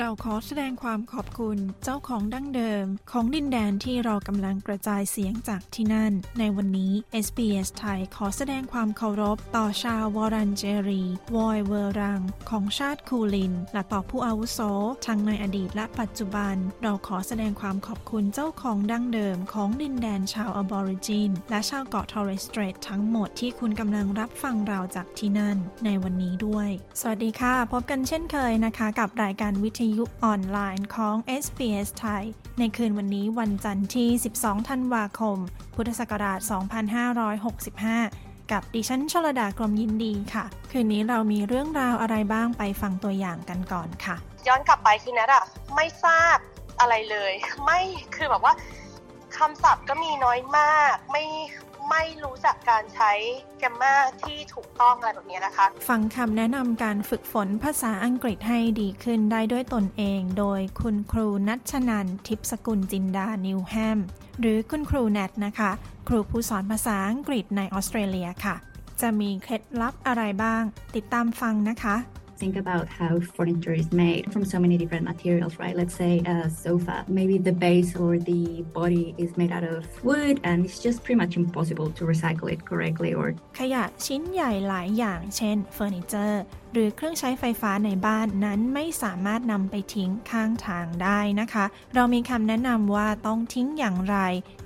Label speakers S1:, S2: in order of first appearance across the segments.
S1: เราขอแสดงความขอบคุณเจ้าของดั้งเดิม ของดินแดนที่เรากำลังกระจายเสียงจากที่นั่น ในวันนี้ SBS ไทยขอแสดงความเคารพ ต่อชาววอรันเจรี วอยเวอรัง ของชาติคูลิน และต่อผู้อาวุโสทั้งในอดีตและปัจจุบัน เราขอแสดงความขอบคุณเจ้าของดั้งเดิม ของดินแดนชาวอบอริจิน และชาวเกาะทอร์เรสเตรททั้งหมดที่คุณกำลังรับฟังเราจากที่นั่น ในวันนี้ด้วย สวัสดีค่ะ พบกันเช่นเคยนะคะ กับรายการวิทยุยุคออนไลน์ของ SBS ไทย ในคืนวันนี้วันจันทร์ที่ 12 ธันวาคม พุทธศักราช 2565 กับดิฉันชลดากรมยินดีค่ะ คืนนี้เรามีเรื่องราวอะไรบ้างไปฟังตัวอย่างกันก่อนค่ะ
S2: ย้อนกลับไปคือนัทอะไม่ทราบอะไรเลย ไม่คือแบบว่าคำศัพท์ก็มีน้อยมาก ไม่ ไม่รู้จักการใช้แกมมาที่ถูกต้องอะไรแบบนี้นะคะ
S1: ฟังคำแนะนำการฝึกฝนภาษาอังกฤษให้ดีขึ้นได้ด้วยตนเอง โดยคุณครูนัชนันทิพสกุลจินดานิวแฮม หรือคุณครูแนทนะคะ ครูผู้สอนภาษาอังกฤษในออสเตรเลียค่ะ จะมีเคล็ดลับอะไรบ้าง ติดตามฟังนะคะ
S3: think about how furniture is made from so many different materials, right? Let's say a sofa, maybe the base or the body is made out of wood and it's just pretty much impossible to recycle it correctly or
S1: ขยะชิ้นใหญ่หลายอย่าง เช่นเฟอร์นิเจอร์หรือเครื่องใช้ไฟฟ้าในบ้านนั้นไม่สามารถนำไปทิ้งข้างทางได้นะคะ เรามีคำแนะนำว่าต้องทิ้งอย่างไร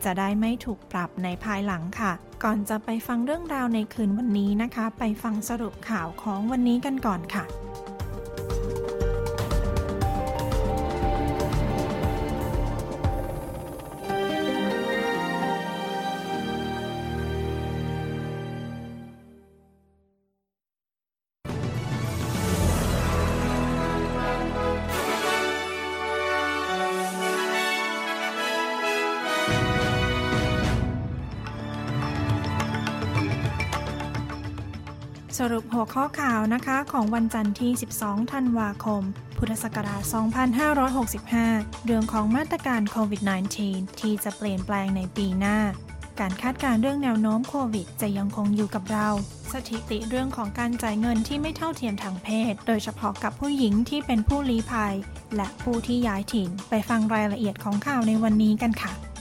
S1: จะได้ไม่ถูกปรับในภายหลังค่ะ ก่อนจะไปฟังเรื่องราวในคืนวันนี้นะคะ ไปฟังสรุปข่าวของวันนี้กันก่อนค่ะ หัวข้อข่าวนะคะของวันจันทร์ที่ 12 ธันวาคม พุทธศักราช 2565 เรื่องของมาตรการโควิด -19 ที่จะเปลี่ยนแปลงในปีหน้า การคาดการเรื่องแนวโน้มโควิดจะยังคงอยู่กับเรา สถิติเรื่องของการจ่ายเงินที่ไม่เท่าเทียมทางเพศ โดยเฉพาะกับผู้หญิงที่เป็นผู้ลี้ภัย และผู้ที่ย้ายถิ่น ไปฟังรายละเอียดของข่าวในวันนี้กันค่ะ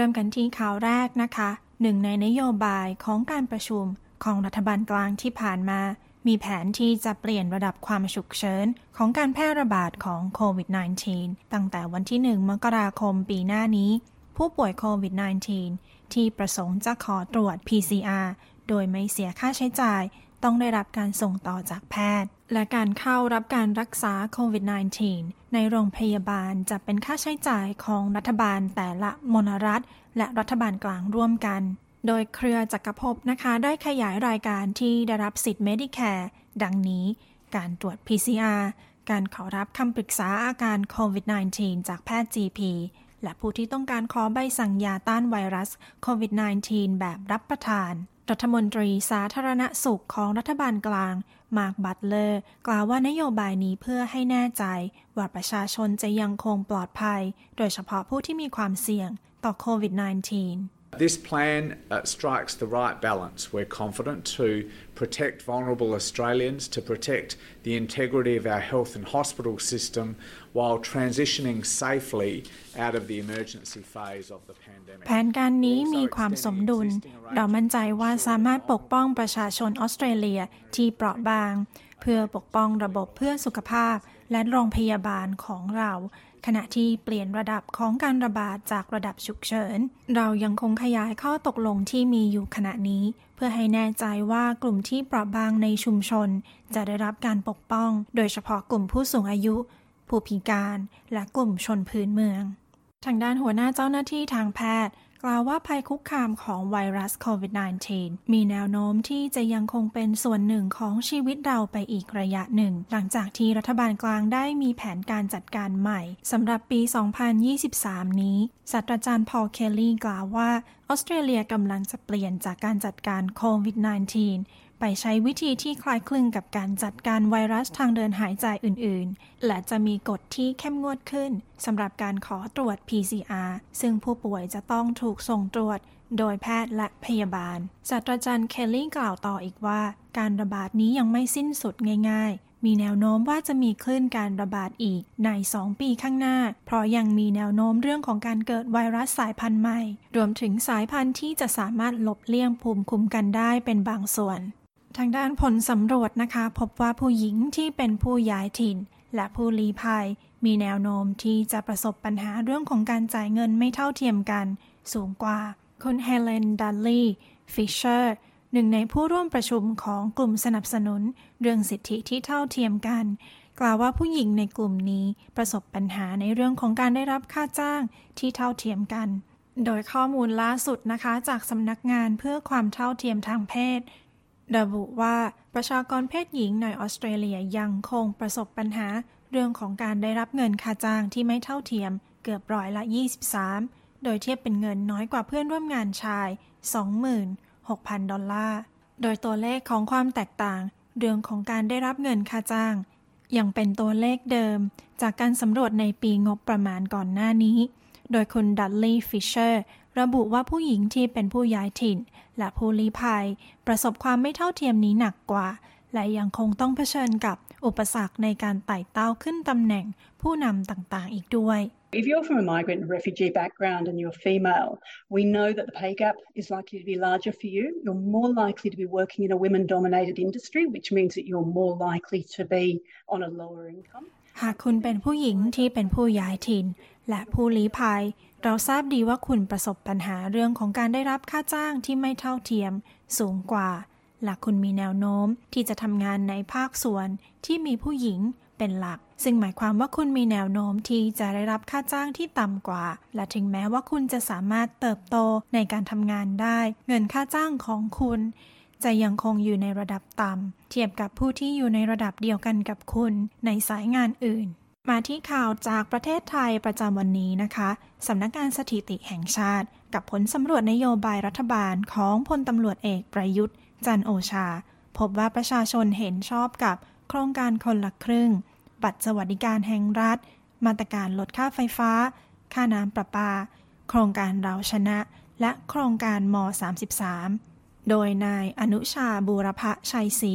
S1: เริ่มกันที่ข่าวแรกนะคะหนึ่งในนโยบายของการประชุมของรัฐบาลกลางที่ผ่านมา มีแผนที่จะเปลี่ยนระดับความฉุกเฉินของการแพร่ระบาดของโควิด -19 ตั้งแต่วันที่ 1 มกราคมปีหน้านี้ ผู้ป่วยโควิด -19 ที่ประสงค์จะขอตรวจ PCR โดยไม่เสียค่าใช้จ่าย ต้องได้รับการส่งต่อจากแพทย์ และการเข้ารับการรักษาโควิด -19 ในโรงพยาบาลจะเป็นค่าใช้จ่ายของรัฐบาลแต่ละมณรัฐ และรัฐบาลกลางร่วมกัน โดยเครือจักรภพนะคะ ได้ขยายรายการที่ได้รับสิทธิ์ Medicare ดังนี้ การตรวจ PCR การขอรับคำปรึกษาอาการโควิด -19 จากแพทย์ GP และผู้ที่ต้องการขอใบสั่งยาต้านไวรัสโควิด -19 แบบรับประทาน รัฐมนตรีสาธารณสุขของรัฐบาลกลาง มาร์คบัตเลอร์ กล่าวว่านโยบายนี้เพื่อให้แน่ใจ ว่าประชาชนจะยังคงปลอดภัย โดยเฉพาะผู้ที่มีความเสี่ยงต่อโควิด -19
S4: This plan uh, strikes the right balance. We're confident to protect vulnerable Australians, to protect the integrity of our health and hospital system while transitioning safely out of the emergency phase of the pandemic.
S1: แผนการนี้มีความสมดุล เรามั่นใจว่าสามารถปกป้องประชาชนออสเตรเลียที่เปราะบาง เพื่อปกป้องระบบเพื่อสุขภาพ และโรงพยาบาลของเรา ขณะที่เปลี่ยนระดับของการระบาดจากระดับฉุกเฉิน เรายังคงขยายข้อตกลงที่มีอยู่ขณะนี้ เพื่อให้แน่ใจว่ากลุ่มที่เปราะบางในชุมชน จะได้รับการปกป้อง โดยเฉพาะกลุ่มผู้สูงอายุ ผู้พิการ และกลุ่มชนพื้นเมือง ทางด้านหัวหน้าเจ้าหน้าที่ทางแพทย์ กล่าวว่าภัยคุกคามของไวรัสโควิด -19 มีแนวโน้มที่จะยังคงเป็นส่วนหนึ่งของชีวิตเราไปอีกระยะหนึ่ง หลังจากที่รัฐบาลกลางได้มีแผนการจัดการใหม่สำหรับปี 2023 นี้ศาสตราจารย์พอลเคลลี่กล่าวว่าออสเตรเลียกำลังจะเปลี่ยนจากการจัดการโควิด -19 ไปใช้วิธีที่คล้ายคลึงกับการจัดการไวรัสทางเดินหายใจอื่นๆ และจะมีกฎที่เข้มงวดขึ้นสำหรับการขอตรวจ PCR ซึ่งผู้ป่วยจะต้องถูกส่งตรวจโดยแพทย์และพยาบาล ศาสตราจารย์เคลลี่กล่าวต่ออีกว่า การระบาดนี้ยังไม่สิ้นสุดง่ายๆ มีแนวโน้มว่าจะมีคลื่นการระบาดอีกใน 2 ปีข้างหน้า เพราะยังมีแนวโน้มเรื่องของการเกิดไวรัสสายพันธุ์ใหม่ รวมถึงสายพันธุ์ที่จะสามารถหลบเลี่ยงภูมิคุ้มกันได้เป็นบางส่วน ทางด้านผลสำรวจนะคะ พบว่าผู้หญิงที่เป็นผู้ย้ายถิ่น และผู้ลี้ภัย มีแนวโน้มที่จะประสบปัญหาเรื่องของการจ่ายเงินไม่เท่าเทียมกัน สูงกว่า คุณเฮเลนดัลลี่ฟิชเชอร์หนึ่งในผู้ร่วมประชุมของกลุ่มสนับสนุน เรื่องสิทธิที่เท่าเทียมกัน กล่าวว่าผู้หญิงในกลุ่มนี้ประสบปัญหาในเรื่องของการได้รับค่าจ้างที่เท่าเทียมกัน โดยข้อมูลล่าสุดนะคะ จากสำนักงานเพื่อความเท่าเทียมทางเพศ ระบุว่าประชากรเพศหญิงในออสเตรเลียยังคงประสบปัญหา เรื่องของการได้รับเงินค่าจ้างที่ไม่เท่าเทียมเกือบร้อยละ 23 โดยเทียบเป็นเงินน้อยกว่าเพื่อนร่วมงานชาย 26,000 ดอลลาร์ โดยตัวเลขของความแตกต่าง เรื่องของการได้รับเงินค่าจ้าง ยังเป็นตัวเลขเดิม จากการสำรวจในปีงบประมาณก่อนหน้านี้ โดยคุณดัลลีย์ฟิชเชอร์ ระบุว่าผู้หญิงที่เป็นผู้ย้ายถิ่น และผู้ลี้ภัย ประสบความไม่เท่าเทียมนี้หนักกว่า และยังคงต้องเผชิญกับอุปสรรคในการไต่เต้าขึ้นตำแหน่งผู้นำต่างๆ อีกด้วย
S5: If you're from a migrant and refugee background and you're female, we know that the pay gap is likely to be larger for you. You're more likely to be working in a women dominated industry, which means that you're more likely to be on a lower income.
S1: หากคุณเป็นผู้หญิงที่เป็นผู้ย้ายถิ่น และผู้ลี้ภัย เราทราบดีว่าคุณประสบปัญหาเรื่องของการได้รับค่าจ้างที่ไม่เท่าเทียม สูงกว่าและคุณมีแนวโน้มที่จะทำงานในภาคส่วนที่มีผู้หญิงเป็นหลัก ซึ่งหมายความว่าคุณมีแนวโน้มที่จะได้รับค่าจ้างที่ต่ำกว่า และถึงแม้ว่าคุณจะสามารถเติบโตในการทำงานได้ เงินค่าจ้างของคุณ จะยังคงอยู่ในระดับต่ำเทียบกับผู้ที่อยู่ในระดับเดียวกันกับคุณในสายงานอื่น มาที่ข่าวจากประเทศไทยประจำวันนี้นะคะสำนักงานสถิติแห่งชาติ กับผลสำรวจนโยบายรัฐบาลของพลตำรวจเอกประยุทธ์ จันโอชา พบว่าประชาชนเห็นชอบกับโครงการคนละครึ่ง บัตรสวัสดิการแห่งรัฐ มาตรการลดค่าไฟฟ้า ค่าน้ำประปา โครงการเราชนะ และโครงการม 33 โดยนายอนุชาบูรพชัยศรี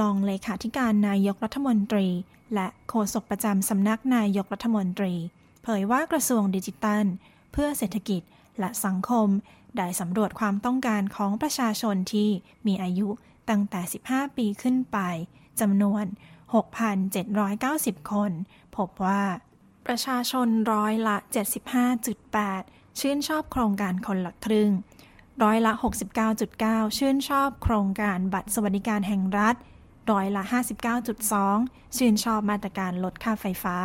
S1: รองเลขาธิการนายกรัฐมนตรี และโฆษกประจำสำนักนายกรัฐมนตรี เผยว่ากระทรวงดิจิทัล เพื่อเศรษฐกิจและสังคม ได้สำรวจความต้องการของประชาชนที่มีอายุตั้งแต่ 15 ปีขึ้นไปจำนวน 6,790 คน พบว่า ประชาชนร้อยละ 75.8 ชื่นชอบโครงการคนละครึ่ง ร้อยละ 69.9 ชื่นชอบโครงการบัตรสวัสดิการแห่งรัฐ ร้อยละ 59.2 ชื่นชอบมาตรการลดค่าไฟฟ้า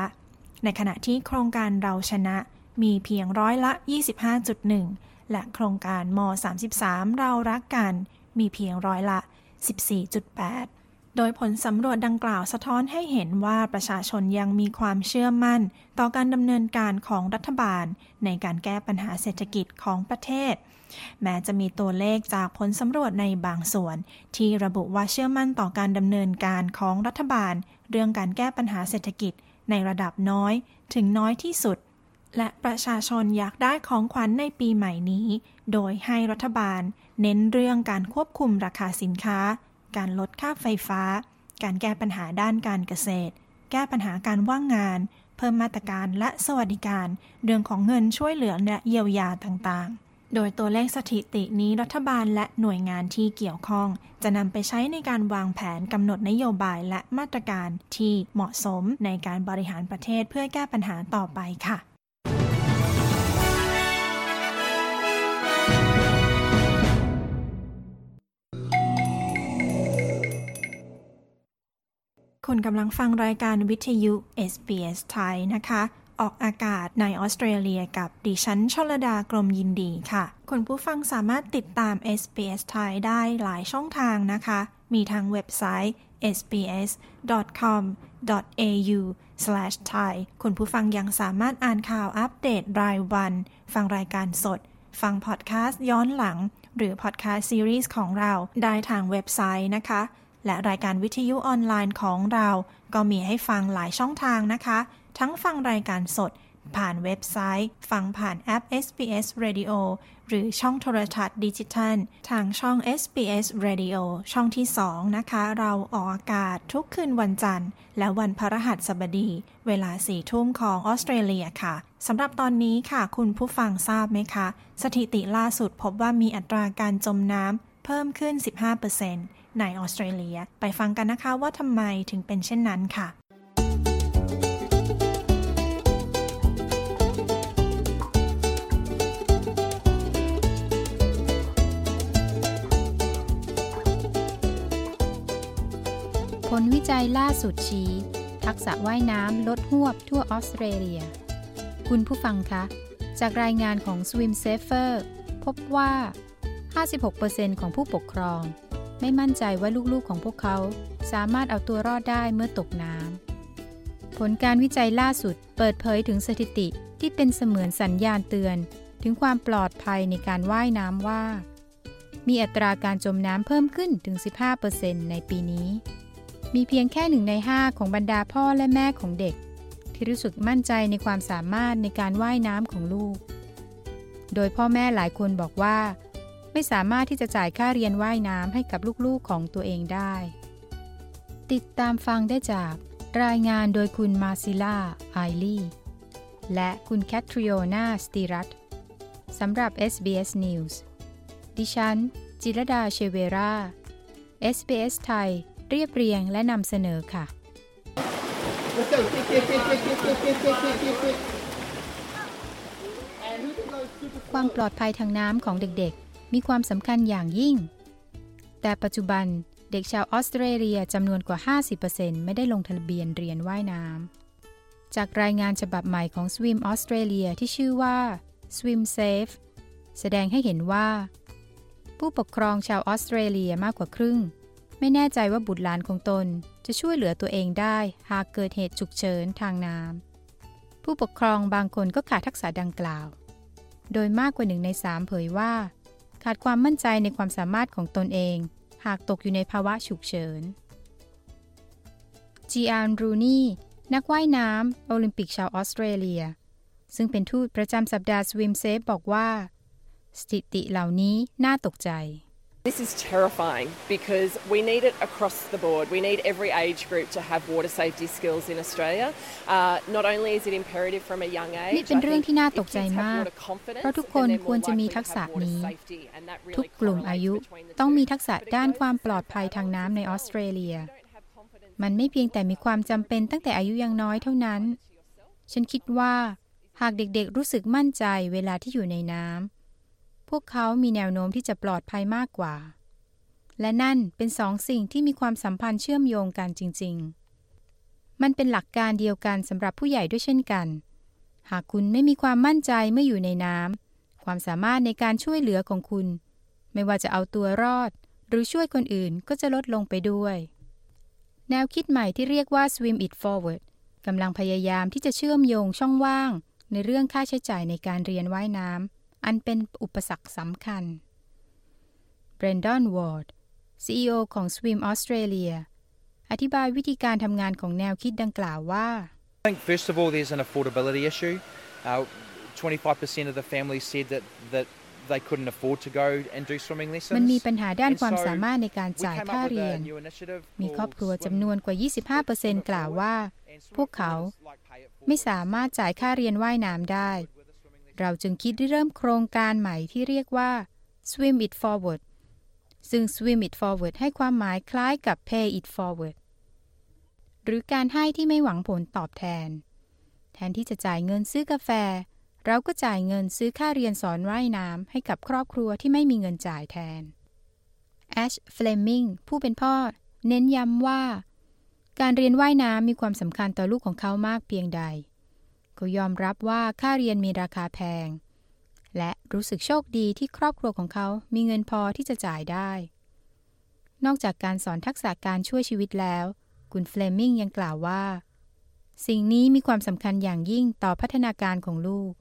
S1: ในขณะที่โครงการเราชนะมีเพียงร้อยละ 25.1 และโครงการม 33 เรารักกัน มีเพียงร้อยละ 14.8 โดยผลสำรวจดังกล่าวสะท้อนให้เห็นว่าประชาชนยังมีความเชื่อมั่น ต่อการดำเนินการของรัฐบาล ในการแก้ปัญหาเศรษฐกิจของประเทศ แม้จะมีตัวเลขจากผลสำรวจในบางส่วน ที่ระบุว่าเชื่อมั่นต่อการดำเนินการของรัฐบาล เรื่องการแก้ปัญหาเศรษฐกิจในระดับน้อยถึงน้อยที่สุด และประชาชนอยากได้ของขวัญในปีใหม่นี้ โดยให้รัฐบาล เน้นเรื่องการควบคุมราคาสินค้า การลดค่าไฟฟ้า การแก้ปัญหาด้านการเกษตร แก้ปัญหาการว่างงาน เพิ่มมาตรการและสวัสดิการ เรื่องของเงินช่วยเหลือและเยียวยาต่างๆ โดยตัวเลขสถิตินี้รัฐบาลและหน่วยงานที่เกี่ยวข้อง จะนำไปใช้ในการวางแผนกำหนดนโยบายและมาตรการที่เหมาะสมในการบริหารประเทศเพื่อแก้ปัญหาต่อไปค่ะคุณกำลังฟังรายการวิทยุ SBS ไทยนะคะ ออกอากาศในออสเตรเลียกับดิฉันชลดากรมยินดีค่ะ คุณผู้ฟังสามารถติดตาม SBS ไทยได้หลายช่องทางนะคะ มีทางเว็บไซต์ sbs.com.au/thai คุณผู้ฟังยังสามารถอ่านข่าวอัปเดตรายวัน ฟังรายการสด ฟังพอดแคสต์ย้อนหลัง หรือพอดแคสต์ซีรีส์ของเราได้ทางเว็บไซต์นะคะ และรายการวิทยุออนไลน์ของเรา ก็มีให้ฟังหลายช่องทางนะคะ ทั้งฟังรายการสด ผ่านเว็บไซต์ ฟังผ่านแอป SBS Radio หรือช่องโทรทัศน์ดิจิทัล ทางช่อง SBS Radio ช่องที่ 2 นะคะ เราออกอากาศทุกคืนวันจันทร์ และวันพฤหัสบดี เวลาสี่ทุ่มของออสเตรเลียค่ะสำหรับตอนนี้ค่ะ คุณผู้ฟังทราบไหมคะ สถิติล่าสุดพบว่ามีอัตราการจมน้ำเพิ่มขึ้น 15%ในออสเตรเลีย ไปฟังกันนะคะว่าทำไมถึงเป็นเช่นนั้นค่ะ
S6: ลวิจัยล่าสุดชี้ ทักษะว่ายน้ำลดหวบทั่วออสเตรเลีย คุณผู้ฟังคะ จากรายงานของ Swim Safer พบว่า 56%ของผู้ปกครอง ไม่มั่นใจว่าลูกๆของพวกเขาสามารถเอาตัวรอดได้เมื่อตกน้ำ ผลการวิจัยล่าสุดเปิดเผยถึงสถิติที่เป็นเสมือนสัญญาณเตือน ถึงความปลอดภัยในการว่ายน้ำว่า มีอัตราการจมน้ำเพิ่มขึ้นถึง 15%ในปีนี้ มีเพียงแค่หนึ่งในห้าของบรรดาพ่อและแม่ของเด็ก ที่รู้สึกมั่นใจในความสามารถในการว่ายน้ำของลูก โดยพ่อแม่หลายคนบอกว่า ไม่สามารถที่จะจ่ายค่าเรียนว่ายน้ำให้กับลูกๆของตัวเองได้ ติดตามฟังได้จากรายงานโดยคุณมาซิล่าไอลีและคุณแคทริโอนาสติรัตสำหรับ SBS News ดิฉัน จิรดาเชเวรา SBS ไทย เรียบเรียงและนำเสนอค่ะ ความปลอดภัยทางน้ำของเด็กๆ มีความสำคัญอย่างยิ่ง แต่ปัจจุบันเด็กชาวออสเตรเลียจำนวนกว่า 50%ไม่ได้ลงทะเบียนเรียนว่ายน้ำ จากรายงานฉบับใหม่ของ Swim Australia ที่ชื่อว่า Swim Safe แสดงให้เห็นว่า ผู้ปกครองชาวออสเตรเลียมากกว่าครึ่ง ไม่แน่ใจว่าบุตรหลานของตนจะช่วยเหลือตัวเองได้ หากเกิดเหตุฉุกเฉินทางน้ำผู้ปกครองบางคนก็ขาดทักษะดังกล่าว โดยมากกว่าหนึ่งในสามเผยว่า ขาดความมั่นใจในความสามารถของตนเอง หากตกอยู่ในภาวะฉุกเฉินจีอานรูนี่นักว่ายน้ำโอลิมปิกชาวออสเตรเลีย ซึ่งเป็นทูตประจำสัปดาห์ Swim Safe บอกว่า สถิติเหล่านี้น่าตกใจ
S7: This is terrifying because we need it across the board. We need every age group to have water safety skills in Australia. Uh, not only is it imperative from a young age,
S6: นี่เป็นเรื่องที่น่าตกใจมาก เพราะทุกคนควรจะมีทักษะนี้ ทุกกลุ่มอายุต้องมีทักษะด้านความปลอดภัยทางน้ำในออสเตรเลีย มันไม่เพียงแต่มีความจำเป็นตั้งแต่อายุยังน้อยเท่านั้น ฉันคิดว่า หากเด็กๆรู้สึกมั่นใจเวลาที่อยู่ในน้ำ พวกเขามีแนวโน้มที่จะปลอดภัยมากกว่า และนั่นเป็นสองสิ่งที่มีความสัมพันธ์เชื่อมโยงกันจริง ๆ มันเป็นหลักการเดียวกันสำหรับผู้ใหญ่ด้วยเช่นกัน หากคุณไม่มีความมั่นใจเมื่ออยู่ในน้ำความสามารถในการช่วยเหลือของคุณ ไม่ว่าจะเอาตัวรอด หรือช่วยคนอื่นก็จะลดลงไปด้วย แนวคิดใหม่ที่เรียกว่า Swim It Forward กำลังพยายามที่จะเชื่อมโยงช่องว่าง ในเรื่องค่าใช้จ่ายในการเรียนว่ายน้ำ อันเป็นอุปสรรคสำคัญ Brandon Ward CEO ของ Swim Australia อธิบายวิธีการทำงานของแนวคิดดังกล่าวว่า
S8: I think first of all there's an affordability issue. Uh, 25% of the families said that that they couldn't afford to go and do swimming lessons.
S6: มันมีปัญหาด้านความสามารถในการจ่ายค่าเรียน มีครอบครัวจำนวนกว่า 25%กล่าวว่า พวกเขาไม่สามารถจ่ายค่าเรียนว่ายน้ำได้ เราจึงคิดได้เริ่มโครงการใหม่ที่เรียกว่า Swim It Forward ซึ่ง Swim It Forward ให้ความหมายคล้ายกับ Pay It Forward หรือการให้ที่ไม่หวังผลตอบแทน แทนที่จะจ่ายเงินซื้อกาแฟ เราก็จ่ายเงินซื้อค่าเรียนสอนว่ายน้ำให้กับครอบครัวที่ไม่มีเงินจ่ายแทนแอชเฟลมิงผู้เป็นพ่อ เน้นย้ำว่า การเรียนว่ายน้ำมีความสำคัญต่อลูกของเขามากเพียงใด เขายอมรับว่าค่าเรียนมีราคาแพง และรู้สึกโชคดีที่ครอบครัวของเขามีเงินพอที่จะจ่ายได้ นอกจากการสอนทักษะการช่วยชีวิตแล้ว คุณเฟลมิงยังกล่าวว่า สิ่งนี้มีความสำคัญอย่างยิ่งต่อพัฒนาการของลูก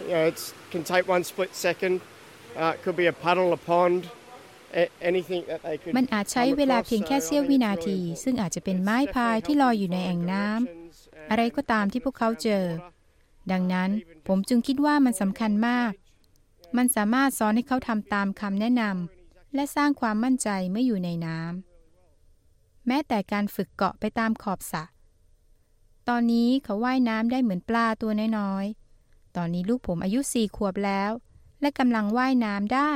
S9: You know, it can take one split second. Uh, it could be a puddle, a pond, anything that they could.
S6: มันอาจใช้เวลาเพียงแค่เสี้ยววินาที ซึ่งอาจจะเป็นไม้พายที่ลอยอยู่ในแอ่งน้ำ อะไรก็ตามที่พวกเขาเจอ ดังนั้นผมจึงคิดว่ามันสำคัญมาก มันสามารถสอนให้เขาทำตามคำแนะนำและสร้างความมั่นใจเมื่ออยู่ในน้ำแม้แต่การฝึกเกาะไปตามขอบสระตอนนี้เขาว่ายน้ำได้เหมือนปลาตัวน้อยๆ ตอนนี้ลูกผมอายุสี่ขวบแล้ว และกำลังว่ายน้ำได้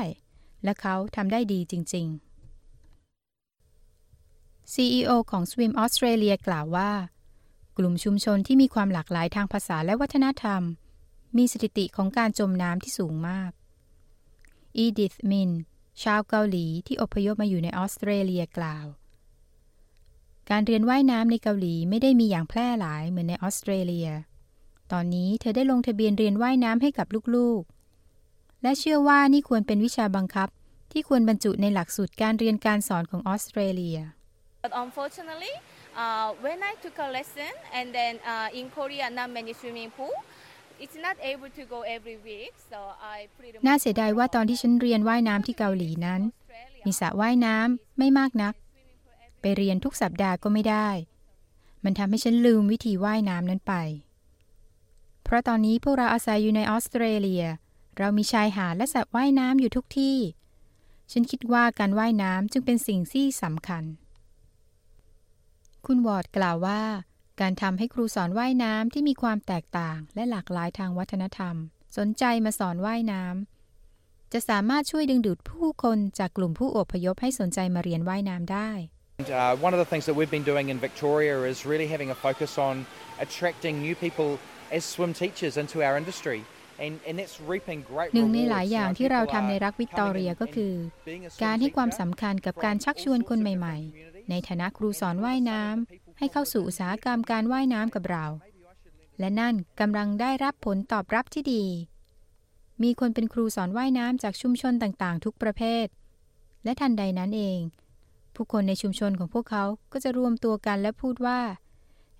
S6: และเขาทำได้ดีจริง ๆ CEO ของ Swim Australia กล่าวว่า กลุ่มชุมชนที่มีความหลากหลายทางภาษาและวัฒนธรรม มีสถิติของการจมน้ำที่สูงมาก อีดิธมิน ชาวเกาหลีที่อพยพมาอยู่ในออสเตรเลียกล่าว การเรียนว่ายน้ำในเกาหลีไม่ได้มีอย่างแพร่หลายเหมือนในออสเตรเลีย ตอนนี้เธอได้ลงทะเบียนเรียนว่ายน้ำให้กับลูกๆ และเชื่อว่านี่ควรเป็นวิชาบังคับที่ควรบรรจุในหลักสูตรการเรียนการสอนของออสเตรเลีย
S10: But unfortunately, uh, when I took a lesson and then uh, in Korea not many swimming pool, it's not able to go every week, so I pretty
S6: น่าเสียดายว่าตอนที่ฉันเรียนว่ายน้ำที่เกาหลีนั้น มีสระว่ายน้ำไม่มากนัก ไปเรียนทุกสัปดาห์ก็ไม่ได้ มันทำให้ฉันลืมวิธีว่ายน้ำนั้นไป เพราะตอนนี้พวกเราอาศัยอยู่ในออสเตรเลีย เรามีชายหาดและสระว่ายน้ำอยู่ทุกที่ ฉันคิดว่าการว่ายน้ำจึงเป็นสิ่งที่สำคัญ คุณวอร์ดกล่าวว่า การทำให้ครูสอนว่ายน้ำที่มีความแตกต่าง และหลากหลายทางวัฒนธรรม สนใจมาสอนว่ายน้ำจะสามารถช่วยดึงดูดผู้คนจากกลุ่มผู้อพยพให้สนใจมาเรียนว่ายน้ำได้
S8: Uh, one of the things that we've been doing in Victoria is really having a focus on attracting new people as swim teachers into our industry. And, and that's reaping great
S6: หนึ่งในหลายอย่างที่เราทำในรัฐวิกตอเรียก็คือ การให้ความสำคัญกับการชักชวนคนใหม่ ๆ ในฐานะครูสอนว่ายน้ำให้เข้าสู่อุตสาหกรรมการว่ายน้ำกับเรา และนั่นกำลังได้รับผลตอบรับที่ดี มีคนเป็นครูสอนว่ายน้ำจากชุมชนต่างๆ ทุกประเภท และทันใดนั้นเอง ผู้คนในชุมชนของพวกเขาก็จะรวมตัวกันและพูดว่า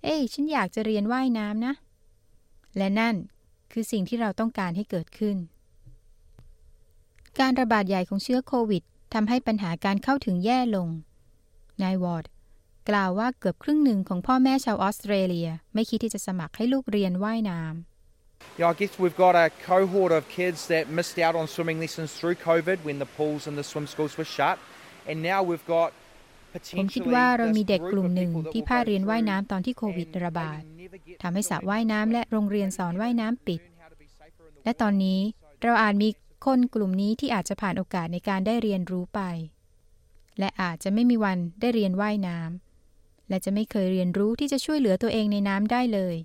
S6: เอ้ยฉันอยากจะเรียนว่ายน้ำนะ และนั่นคือสิ่งที่เราต้องการให้เกิดขึ้น การระบาดใหญ่ของเชื้อโควิดทำให้ปัญหาการเข้าถึงแย่ลง นายวอร์ดกล่าวว่าเกือบครึ่งหนึ่งของพ่อแม่ชาวออสเตรเลีย ไม่คิดที่จะสมัครให้ลูกเรียนว่ายน้ำ
S8: Yeah, I guess we've got a cohort of kids that missed out on swimming lessons through COVID when the pools and the swim schools were shut. And now we've got
S6: ผมคิดว่าเรามีเด็กกลุ่มหนึ่งที่พลาดเรียนว่ายน้ำตอนที่โควิดระบาดทำให้สระว่ายน้ำและโรงเรียนสอนว่ายน้ำปิด และตอนนี้เราอาจมีคนกลุ่มนี้ที่อาจจะผ่านโอกาสในการได้เรียนรู้ไป และอาจจะไม่มีวันได้เรียนว่ายน้ำและจะไม่เคยเรียนรู้ที่จะช่วยเหลือตัวเองในน้ำได้เลย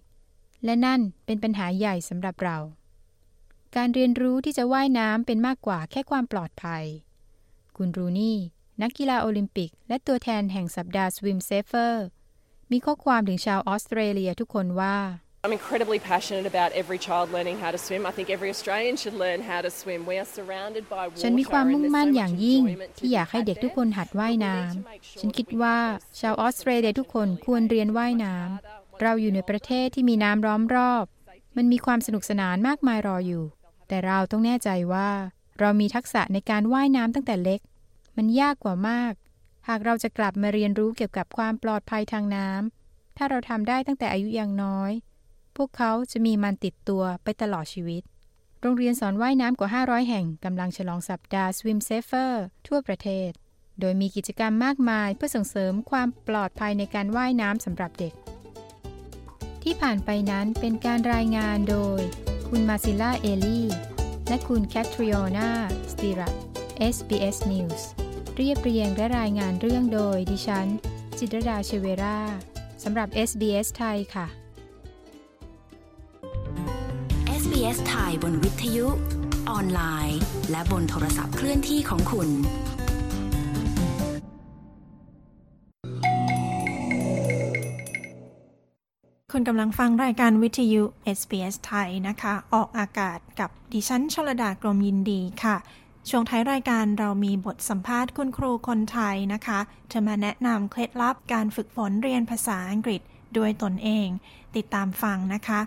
S6: และนั่นเป็นปัญหาใหญ่สำหรับเรา การเรียนรู้ที่จะว่ายน้ำเป็นมากกว่าแค่ความปลอดภัย คุณรูนี่ นักกีฬาโอลิมปิก และตัวแทนแห่งสัปดาห์ Swim Safer มีข้อความถึงชาวออสเตรเลียทุกคนว่า
S7: I'm incredibly passionate about every child learning how to swim. I think every Australian should learn how to swim. We are surrounded by water
S6: ฉันมีความมุ่งมั่นอย่างยิ่ง ที่อยากให้เด็กทุกคนหัดว่ายน้ำ ฉันคิดว่าชาวออสเตรเลียทุกคนควรเรียนว่ายน้ำ เราอยู่ในประเทศที่มีน้ำล้อมรอบ มันมีความสนุกสนานมากมายรออยู่ แต่เราต้องแน่ใจว่า เรามีทักษะในการว่ายน้ำตั้งแต่เล็ก มันยากกว่ามาก หากเราจะกลับมาเรียนรู้เกี่ยวกับความปลอดภัยทางน้ำถ้าเราทำได้ตั้งแต่อายุยังน้อย พวกเขาจะมีมันติดตัวไปตลอดชีวิต โรงเรียนสอนว่ายน้ำกว่า 500 แห่งกำลังฉลองสัปดาห์ Swim Safer ทั่วประเทศ โดยมีกิจกรรมมากมายเพื่อส่งเสริมความปลอดภัยในการว่ายน้ำสำหรับเด็ก ที่ผ่านไปนั้นเป็นการรายงานโดย คุณมาซิล่าเอลีและคุณแคทริโอนาสติรัต SBS News เรียบเรียงและรายงานเรื่องโดยดิฉัน จิตรดาเชเวราสำหรับ SBS ไทยค่ะ
S11: SBS ไทยบนวิทยุ ออนไลน์ และบนโทรศัพท์เคลื่อนที่ของคุณ
S1: คุณกำลังฟังรายการวิทยุ SBS ไทยนะคะ ออกอากาศกับดิฉันชลดากรมยินดีค่ะ ช่วงท้ายรายการเรามีบทสัมภาษณ์คุณครูคนไทยนะคะจะมาแนะนำเคล็ดลับการฝึกฝนเรียนภาษาอังกฤษด้วยตนเอง ติดตามฟังนะคะ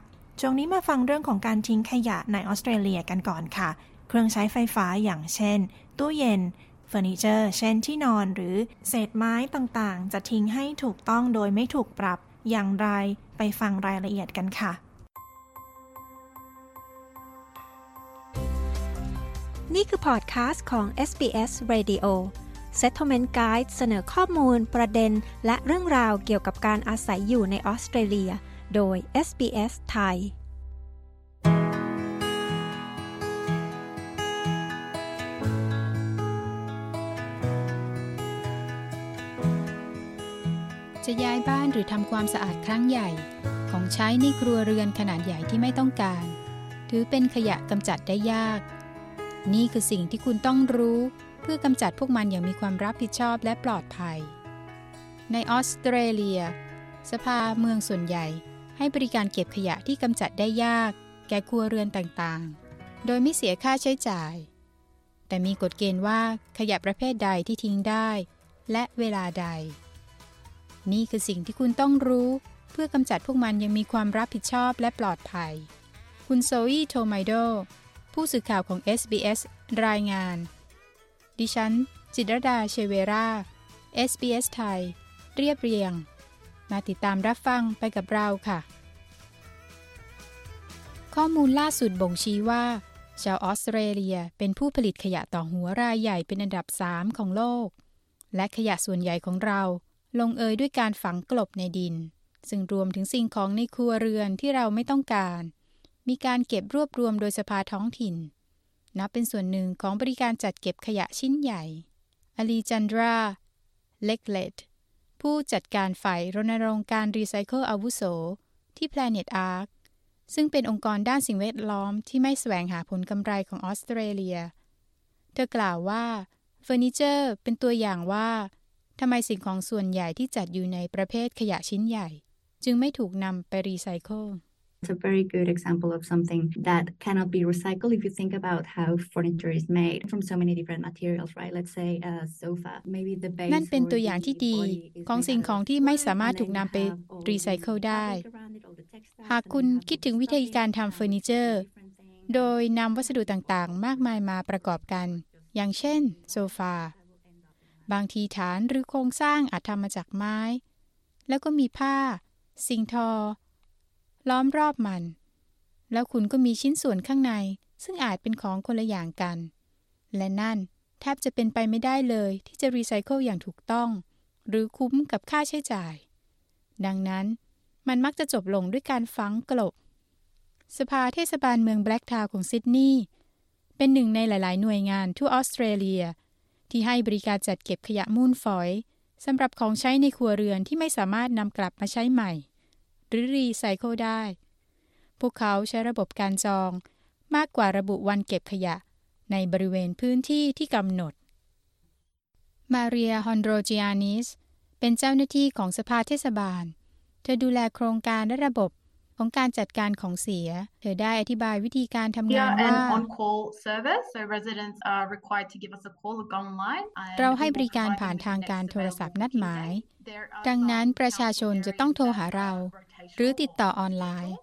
S1: ช่วงนี้มาฟังเรื่องของการทิ้งขยะในออสเตรเลียกันก่อนค่ะ เครื่องใช้ไฟฟ้าอย่างเช่น ตู้เย็นเฟอร์นิเจอร์ เช่นที่นอนหรือเศษไม้ต่างๆ จะทิ้งให้ถูกต้องโดยไม่ถูกปรับอย่างไรไปฟังรายละเอียดกันค่ะ
S12: นี่คือพอดคาสต์ของ SBS Radio Settlement Guide เสนอข้อมูลประเด็น และเรื่องราวเกี่ยวกับการอาศัยอยู่ในออสเตรเลีย โดย SBS ไทย
S6: จะย้ายบ้านหรือทำความสะอาดครั้งใหญ่ ของใช้ในครัวเรือนขนาดใหญ่ที่ไม่ต้องการ ถือเป็นขยะกำจัดได้ยาก นี่คือสิ่งที่คุณต้องรู้ เพื่อกำจัดพวกมันอย่างมีความรับผิดชอบและปลอดภัย ในออสเตรเลียสภาเมืองส่วนใหญ่ ให้บริการเก็บขยะที่กำจัดได้ยาก แก่ครัวเรือนต่างๆ โดยไม่เสียค่าใช้จ่าย แต่มีกฎเกณฑ์ว่าขยะประเภทใดที่ทิ้งได้ และเวลาใด นี่คือสิ่งที่คุณต้องรู้ เพื่อกำจัดพวกมันยังมีความรับผิดชอบและปลอดภัย คุณโซอีโทไมโดผู้สื่อข่าวของ SBS รายงาน ดิฉัน จิตรดาเชเวรา SBS ไทย เรียบเรียง มาติดตามรับฟังไปกับเราค่ะ ข้อมูลล่าสุดบ่งชี้ว่า ชาวออสเตรเลียเป็นผู้ผลิตขยะต่อหัวรายใหญ่เป็นอันดับ 3 ของโลก และขยะส่วนใหญ่ของเราลงเอยด้วยการฝังกลบในดิน ซึ่งรวมถึงสิ่งของในครัวเรือนที่เราไม่ต้องการ มีการเก็บรวบรวมโดยสภาท้องถิ่น นับเป็นส่วนหนึ่งของบริการจัดเก็บขยะชิ้นใหญ่อลีจันดรา เล็กเลต ผู้จัดการฝ่ายรณรงค์การรีไซเคิลอาวุโส ที่ Planet Ark ซึ่งเป็นองค์กรด้านสิ่งแวดล้อมที่ไม่แสวงหาผลกำไรของออสเตรเลีย เธอกล่าวว่าเฟอร์นิเจอร์เป็นตัวอย่างว่าทำไมสิ่งของส่วนใหญ่ที่จัดอยู่ในประเภทขยะชิ้นใหญ่ จึงไม่ถูกนำไปรีไซเคิล
S3: It's a very good example of something that cannot be recycled if you think about how furniture is made from so many different materials, right? Let's say a sofa, maybe the base
S6: นั่นเป็นตัวอย่างที่ดีของสิ่งของที่ไม่สามารถถูกนำไปรีไซเคิลได้ หากคุณคิดถึงวิธีการทำเฟอร์นิเจอร์ โดยนำวัสดุต่างๆ มากมายมาประกอบกัน อย่างเช่นโซฟา บางทีฐานหรือโครงสร้างอาจทำมาจากไม้ แล้วก็มีผ้า สิ่งทอ ล้อมรอบมัน แล้วคุณก็มีชิ้นส่วนข้างใน ซึ่งอาจเป็นของคนละอย่างกัน และนั่นแทบจะเป็นไปไม่ได้เลยที่จะรีไซเคิลอย่างถูกต้อง หรือคุ้มกับค่าใช้จ่าย ดังนั้นมันมักจะจบลงด้วยการฝังกลบ สภาเทศบาลเมืองแบล็กทาวของซิดนีย์เป็นหนึ่งในหลาย ๆ หน่วยงานทั่วออสเตรเลีย ที่ให้บริการจัดเก็บขยะมูลฝอยสำหรับของใช้ในครัวเรือนที่ไม่สามารถนำกลับมาใช้ใหม่ หรือรีไซเคิลได้ พวกเขาใช้ระบบการจองมากกว่าระบุวันเก็บขยะ ในบริเวณพื้นที่ที่กำหนด มาเรียฮอนโดรจิอานิสเป็นเจ้าหน้าที่ของสภาเทศบาล เธอดูแลโครงการและระบบ ของการจัดการของเสีย เธอได้อธิบายวิธีการทำงานว่า เราให้บริการผ่านทางการโทรศัพท์นัดหมาย ดังนั้นประชาชนจะต้องโทรหาเรา หรือติดต่อออนไลน์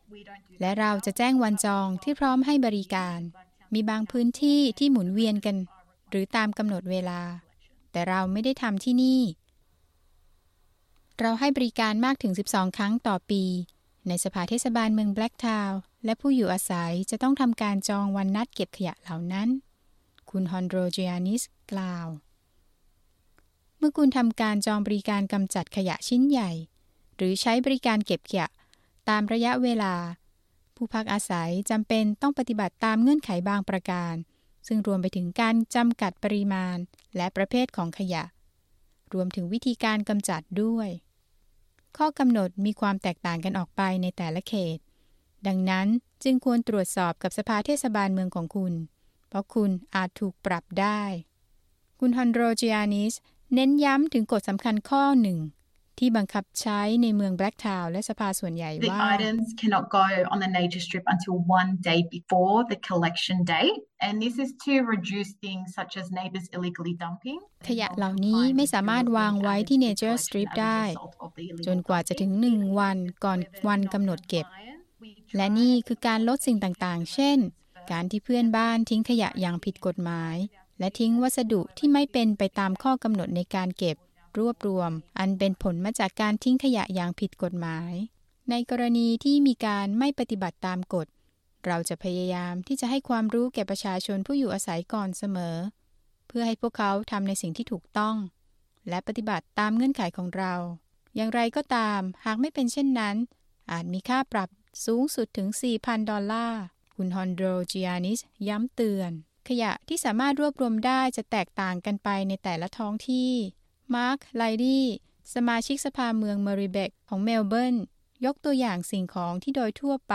S6: และเราจะแจ้งวันจองที่พร้อมให้บริการ มีบางพื้นที่ที่หมุนเวียนกัน หรือตามกำหนดเวลา แต่เราไม่ได้ทำที่นี่ เราให้บริการมากถึง 12 ครั้งต่อปี ในสภาเทศบาลเมืองแบล็กทาวน์และผู้อยู่อาศัยจะต้องทำการจองวันนัดเก็บขยะเหล่านั้น คุณฮอนโดรจิอานิสกล่าว เมื่อคุณทำการจองบริการกำจัดขยะชิ้นใหญ่ หรือใช้บริการเก็บขยะตามระยะเวลา ผู้พักอาศัยจำเป็นต้องปฏิบัติตามเงื่อนไขบางประการ ซึ่งรวมไปถึงการจำกัดปริมาณและประเภทของขยะ รวมถึงวิธีการกำจัดด้วย ข้อกำหนดมีความแตกต่างกันออกไปในแต่ละเขต ดังนั้นจึงควรตรวจสอบกับสภาเทศบาลเมืองของคุณ เพราะคุณอาจถูกปรับได้ คุณฮอนโดรจิอานิสเน้นย้ำถึงกฎสำคัญข้อหนึ่ง ที่บังคับใช้ในเมืองแบล็กทาวน์และสภาส่วนใหญ่ว่า
S13: The items cannot go on the nature strip until one day before the collection date and this is to reduce things such as neighbors illegally dumping
S6: ขยะเหล่านี้ไม่สามารถวางไว้ที่ Nature Strip ได้ จนกว่าจะถึงหนึ่งวันก่อนวันกำหนดเก็บ และนี่คือการลดสิ่งต่างๆ เช่น การที่เพื่อนบ้านทิ้งขยะอย่างผิดกฎหมาย และทิ้งวัสดุที่ไม่เป็นไปตามข้อกำหนดในการเก็บ รวบรวม อันเป็นผลมาจากการทิ้งขยะอย่างผิดกฎหมาย ในกรณีที่มีการไม่ปฏิบัติตามกฎ เราจะพยายามที่จะให้ความรู้แก่ประชาชนผู้อยู่อาศัยก่อนเสมอ เพื่อให้พวกเขาทำในสิ่งที่ถูกต้อง และปฏิบัติตามเงื่อนไขของเรา อย่างไรก็ตามหากไม่เป็นเช่นนั้น อาจมีค่าปรับสูงสุดถึง 4,000 ดอลลาร์คุณฮอนโดรจิอานิสย้ำเตือน ขยะที่สามารถรวบรวมได้จะแตกต่างกันไปในแต่ละท้องที่ มาร์คไลดี้สมาชิกสภาเมืองเมริเบกของเมลเบิร์นยกตัวอย่างสิ่งของที่โดยทั่วไป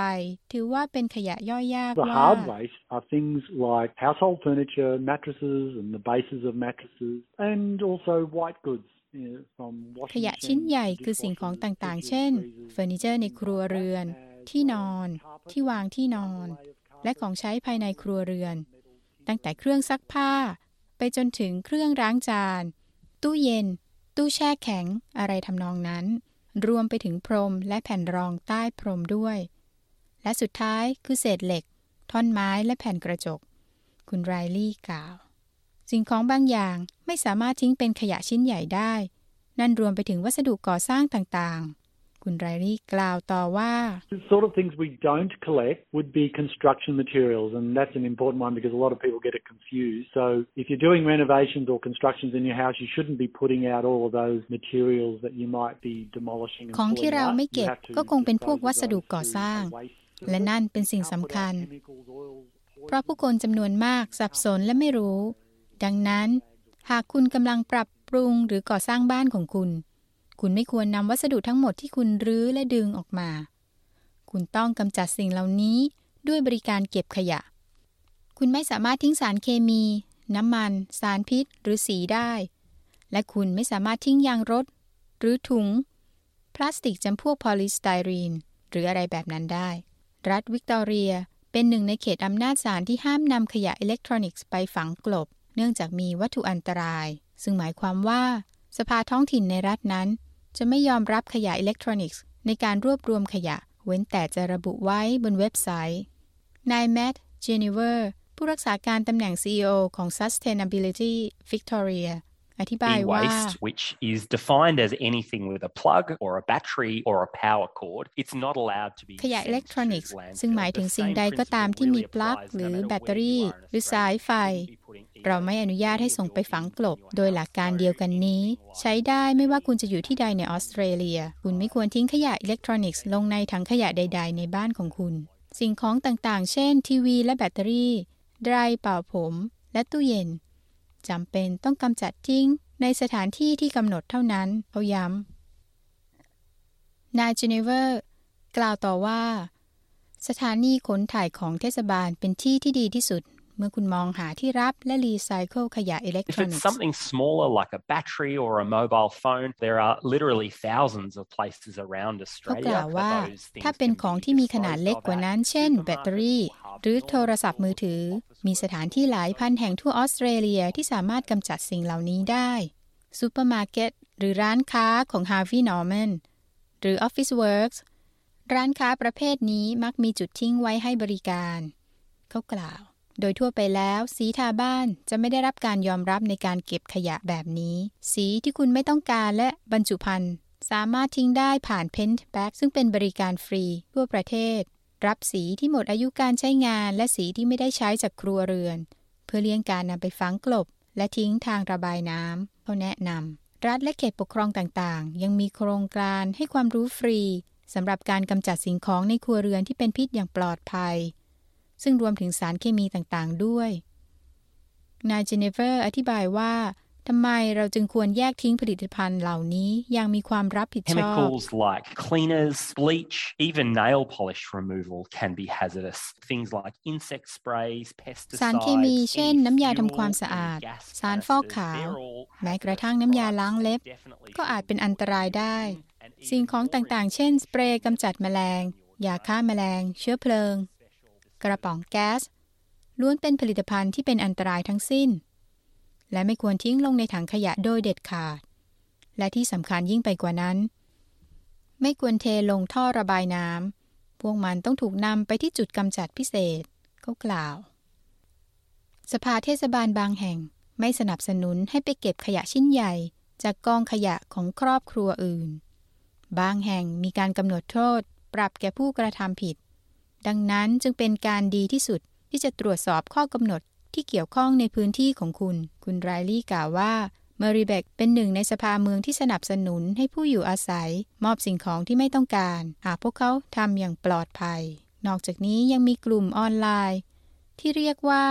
S6: ถือว่าเป็นขยะย่อยยาก ว่า The
S14: hard waste are things like household furniture, mattresses and the bases of mattresses and also white goods. you know, from
S6: ข
S14: washing
S6: ยะชิ้น
S14: machines,
S6: ใหญ่คือสิ่งของต่างๆ เช่น เฟอร์นิเจอร์ในครัวเรือน ที่นอน ที่วางที่นอน และของใช้ภายในครัวเรือน ตั้งแต่เครื่องซักผ้า ไปจนถึงเครื่องล้างจาน ตู้เย็น ตู้แช่แข็ง อะไรทำนองนั้น รวมไปถึงพรมและแผ่นรองใต้พรมด้วย และสุดท้ายคือเศษเหล็ก ท่อนไม้และแผ่นกระจก คุณไรลี่กล่าว สิ่งของบางอย่างไม่สามารถทิ้งเป็นขยะชิ้นใหญ่ได้ นั่นรวมไปถึงวัสดุก่อสร้างต่างๆ คุณไรลี่กล่าวต่อว่า
S14: The sort of things we don't collect would be construction materials, and that's an important one because a lot of people get it confused. So, if you're doing renovations or constructions in your house, you shouldn't be putting out all of those materials that you might be demolishing and
S6: ของที่
S14: pulling
S6: เรา
S14: out.
S6: ไม่
S14: You
S6: เก็บ
S14: have to
S6: ก็คงเป็นพวก
S14: dispose of
S6: วัสดุ
S14: those
S6: ก่อ
S14: to
S6: สร้าง
S14: a waste
S6: และ
S14: service.
S6: นั่นเป็นสิ่งสำคัญ
S14: Chemicals, oils,
S6: เพราะผู้คนจำนวนมากสับสนและไม่รู้ ดังนั้น หากคุณกำลังปรับปรุงหรือก่อสร้างบ้านของคุณ คุณไม่ควรนำวัสดุทั้งหมดที่คุณรื้อและดึงออกมา คุณต้องกำจัดสิ่งเหล่านี้ด้วยบริการเก็บขยะ คุณไม่สามารถทิ้งสารเคมี น้ำมัน สารพิษ หรือสีได้ และคุณไม่สามารถทิ้งยางรถ หรือถุง พลาสติกจำพวกพอลิสไตรีน หรืออะไรแบบนั้นได้ รัฐวิกตอเรียเป็นหนึ่งในเขตอำนาจศาลที่ห้ามนำขยะอิเล็กทรอนิกส์ไปฝังกลบ เนื่องจากมีวัตถุอันตราย ซึ่งหมายความว่า สภาท้องถิ่นในรัฐนั้น จะไม่ยอมรับขยะอิเล็กทรอนิกส์ ในการรวบรวมขยะ เว้นแต่จะระบุไว้บนเว็บไซต์ นายแมตต์เจนิเวอร์ผู้รักษาการตำแหน่ง CEO ของ Sustainability Victoria อธิบายว่า
S15: e-waste, which is defined as anything with a plug or a battery or a power cord, it's not allowed to be
S6: ขยะอิเล็กทรอนิกส์ซึ่งหมายถึงสิ่งใดก็ตามที่มีปลั๊กหรือแบตเตอรี่ หรือสายไฟ เราไม่อนุญาตให้ส่งไปฝังกลบ โดยหลักการเดียวกันนี้ ใช้ได้ไม่ว่าคุณจะอยู่ที่ใดในออสเตรเลีย คุณไม่ควรทิ้งขยะอิเล็กทรอนิกส์ลงในถังขยะใด ๆ ในบ้านของคุณ สิ่งของต่างๆ เช่น ทีวี และแบตเตอรี่ ไดร์เป่าผม และตู้เย็น จำเป็นต้องกำจัดทิ้งในสถานที่ที่กำหนดเท่านั้นเขาย้ำนายเจเนเวอร์กล่าวต่อว่า สถานีขนถ่ายของเทศบาลเป็นที่ที่ดีที่สุด เมื่อคุณมองหาที่รับและรีไซเคิลขยะอิเล็กท
S15: If
S6: รอนิ
S15: it's
S6: กส์
S15: something smaller like a battery or a mobile phone, there are literally thousands of places around Australia that
S6: เขากล่าวว่า
S15: those things can be disposed of at
S6: ถ้าเป็นของที่มีขนาดเล็กกว่านั้น เช่น แบตเตอรี่ หรือโทรศัพท์มือถือ มีสถานที่หลายพันแห่งทั่วออสเตรเลียที่สามารถกำจัดสิ่งเหล่านี้ได้ซูเปอร์มาร์เก็ตหรือร้านค้าของ Harvey Norman หรือ Officeworks ร้านค้าประเภทนี้มักมีจุดทิ้งไว้ให้บริการ เขากล่าว โดยทั่วไปแล้ว สีทาบ้านจะไม่ได้รับการยอมรับในการเก็บขยะแบบนี้ สีที่คุณไม่ต้องการและบรรจุภัณฑ์สามารถทิ้งได้ผ่านเพนท์แบ็กซึ่งเป็นบริการฟรีทั่วประเทศ รับสีที่หมดอายุการใช้งานและสีที่ไม่ได้ใช้จากครัวเรือน เพื่อเลี่ยงการนำไปฝังกลบ และทิ้งทางระบายน้ำเขาแนะนำรัฐและเขตปกครองต่างๆ ยังมีโครงการให้ความรู้ฟรีสำหรับการกำจัดสิ่งของในครัวเรือนที่เป็นพิษอย่างปลอดภัย ซึ่งรวมถึงสารเคมีต่างๆ ด้วย นายเจเนเฟอร์อธิบายว่าทำไมเราจึงควรแยกทิ้งผลิตภัณฑ์เหล่านี้อย่างมีความรับผิดชอบ
S15: Chemicals like cleaners, bleach, even nail polish removal can be hazardous. Things like insect sprays,
S6: สารเคมี
S15: pesticides,
S6: เช่นน้ำยาทำความสะอาด สารฟอกขาว แม้กระทั่งน้ำยาล้างเล็บ ก็อาจเป็นอันตรายได้ สิ่งของต่างๆ เช่น สเปรย์กำจัดแมลง ยาฆ่าแมลง เชื้อเพลิง กระป๋องแก๊ส ล้วนเป็นผลิตภัณฑ์ที่เป็นอันตรายทั้งสิ้น และไม่ควรทิ้งลงในถังขยะโดยเด็ดขาด และที่สำคัญยิ่งไปกว่านั้น ไม่ควรเทลงท่อระบายน้ำพวกมันต้องถูกนำไปที่จุดกำจัดพิเศษเขากล่าว สภาเทศบาลบางแห่งไม่สนับสนุนให้ไปเก็บขยะชิ้นใหญ่ จากกองขยะของครอบครัวอื่น บางแห่งมีการกำหนดโทษ ปรับแก่ผู้กระทำผิด ดังนั้นจึงเป็นการดีที่สุดที่จะตรวจสอบข้อกำหนดที่เกี่ยวข้องในพื้นที่ของคุณ คุณไรลี่กล่าวว่าเมอริเบกเป็นหนึ่งในสภาเมืองที่สนับสนุนให้ผู้อยู่อาศัย มอบสิ่งของที่ไม่ต้องการ หากพวกเขาทำอย่างปลอดภัย นอกจากนี้ยังมีกลุ่มออนไลน์ ที่เรียกว่า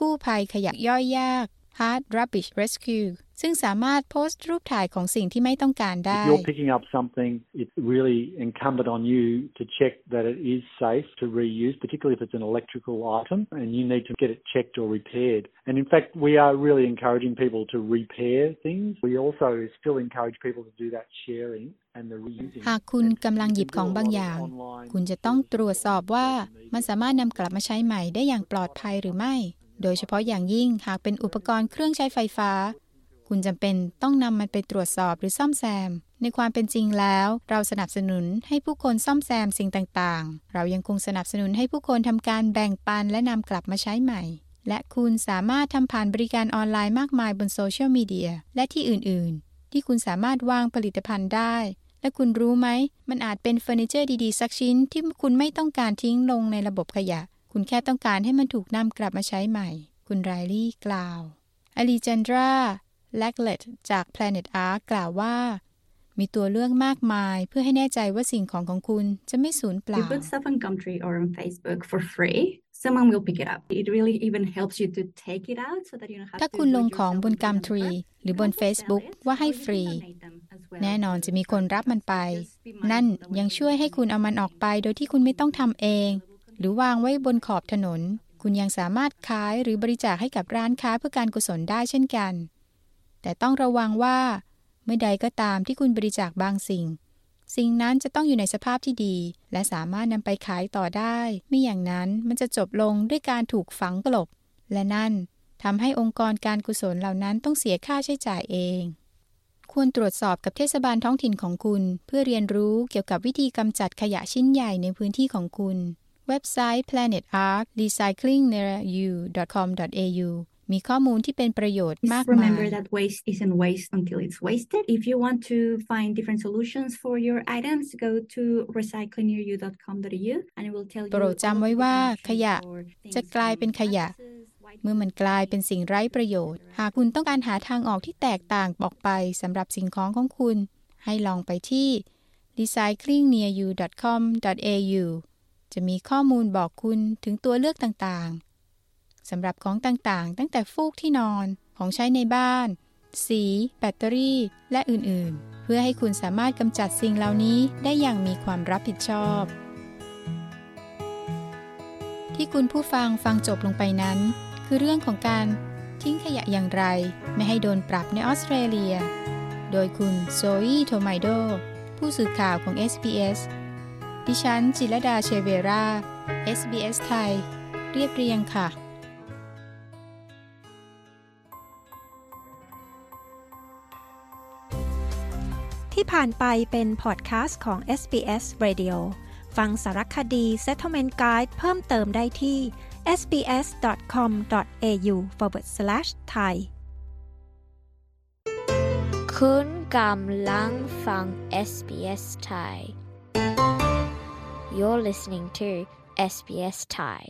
S6: กู้ภัยขยะย่อยยาก Hard Rubbish Rescue ซึ่งสามารถโพสต์รูปถ่ายของสิ่งที่ไม่ต้องการได้
S14: If you're picking up something, it's really incumbent on you to check that it is safe to reuse, particularly if it's an electrical item, and you need to get it checked or repaired. And in fact, we are really encouraging people to repair things. We also still encourage people to do that sharing and the reusing.
S6: หากคุณกำลังหยิบของบางอย่าง คุณจะต้องตรวจสอบว่ามันสามารถนำกลับมาใช้ใหม่ได้อย่างปลอดภัยหรือไม่ โดยเฉพาะอย่างยิ่งหากเป็นอุปกรณ์เครื่องใช้ไฟฟ้า คุณจำเป็นต้องนำมันไปตรวจสอบหรือซ่อมแซม ในความเป็นจริงแล้ว เราสนับสนุนให้ผู้คนซ่อมแซมสิ่งต่างๆ เรายังคงสนับสนุนให้ผู้คนทำการแบ่งปันและนำกลับมาใช้ใหม่ และคุณสามารถทำผ่านบริการออนไลน์มากมายบนโซเชียลมีเดียและที่อื่น ๆ ที่คุณสามารถวางผลิตภัณฑ์ได้และคุณรู้ไหม มันอาจเป็นเฟอร์นิเจอร์ดี ๆ สักชิ้นที่คุณไม่ต้องการทิ้งลงในระบบขยะ คุณแค่ต้องการให้มันถูกนำกลับมาใช้ใหม่ คุณไรลี่กล่าวอลีจันดราแลกเลตจาก Planet Ark กล่าวว่า มีตัวเลือกมากมายเพื่อให้แน่ใจว่าสิ่งของของคุณจะไม่สูญเป
S3: You
S6: ล่า
S3: put stuff on Gumtree or on Facebook for free, someone will pick it up. It really even helps you to take it out so that you don't have
S6: ถ้า
S3: to
S6: คุณ
S3: do
S6: ล
S3: it
S6: งของ
S3: yourself
S6: บน
S3: with
S6: กัม
S3: your
S6: ทรี
S3: number.
S6: หรือบน Facebook ว่าให้ฟรี แน่นอนจะมีคนรับมันไป นั่นยังช่วยให้คุณเอามันออกไปโดยที่คุณไม่ต้องทำเอง หรือวางไว้บนขอบถนน คุณยังสามารถขายหรือบริจาคให้กับร้านค้าเพื่อการกุศลได้เช่นกัน แต่ต้องระวังว่า เมื่อใดก็ตามที่คุณบริจาคบางสิ่ง สิ่งนั้นจะต้องอยู่ในสภาพที่ดี และสามารถนำไปขายต่อได้ไม่อย่างนั้นมันจะจบลงด้วยการถูกฝังกลบ และนั่นทำให้องค์กรการกุศลเหล่านั้นต้องเสียค่าใช้จ่ายเองควรตรวจสอบกับเทศบาลท้องถิ่นของคุณ เพื่อเรียนรู้เกี่ยวกับวิธีกำจัดขยะชิ้นใหญ่ในพื้นที่ของคุณ เว็บไซต์ Planet Ark recyclingnearyou.com.au มีข้อมูลที่เป็นประโยชน์มาก
S3: Just
S6: มาย
S3: remember that waste isn't waste until it's wasted. If you want to find different solutions for your items, go to recyclingnearyou.com.au and it will tell you
S6: โปรดจำไว้ว่าขยะ
S3: things
S6: จะกลายเป็นขยะ เมื่อมันกลายเป็นสิ่งไร้ประโยชน์ หากคุณต้องการหาทางออกที่แตกต่างออกไปสำหรับสิ่งของของคุณ ให้ลองไปที่ recyclingnearyou.com.au จะมีข้อมูลบอกคุณถึงตัวเลือกต่างๆสำหรับของต่างๆ ตั้งแต่ฟูกที่นอนของใช้ในบ้าน สี แบตเตอรี่ และอื่นๆ เพื่อให้คุณสามารถกำจัดสิ่งเหล่านี้ได้อย่างมีความรับผิดชอบ ที่คุณผู้ฟังฟังจบลงไปนั้น คือเรื่องของการทิ้งขยะอย่างไร ไม่ให้โดนปรับในออสเตรเลีย โดยคุณโซอีโทไมโดผู้สื่อข่าวของ SBS ดิฉัน จิรดาเชเวรา SBS ไทย เรียบเรียงค่ะ
S12: ที่ผ่านไปเป็นพอดแคสต์ของ SBS Radio ฟังสารคดี Settlement Guide เพิ่มเติมได้ที่ sbs.com.au forward slash thai
S16: คุณกำลังฟัง SBS Thai You're listening to SBS Thai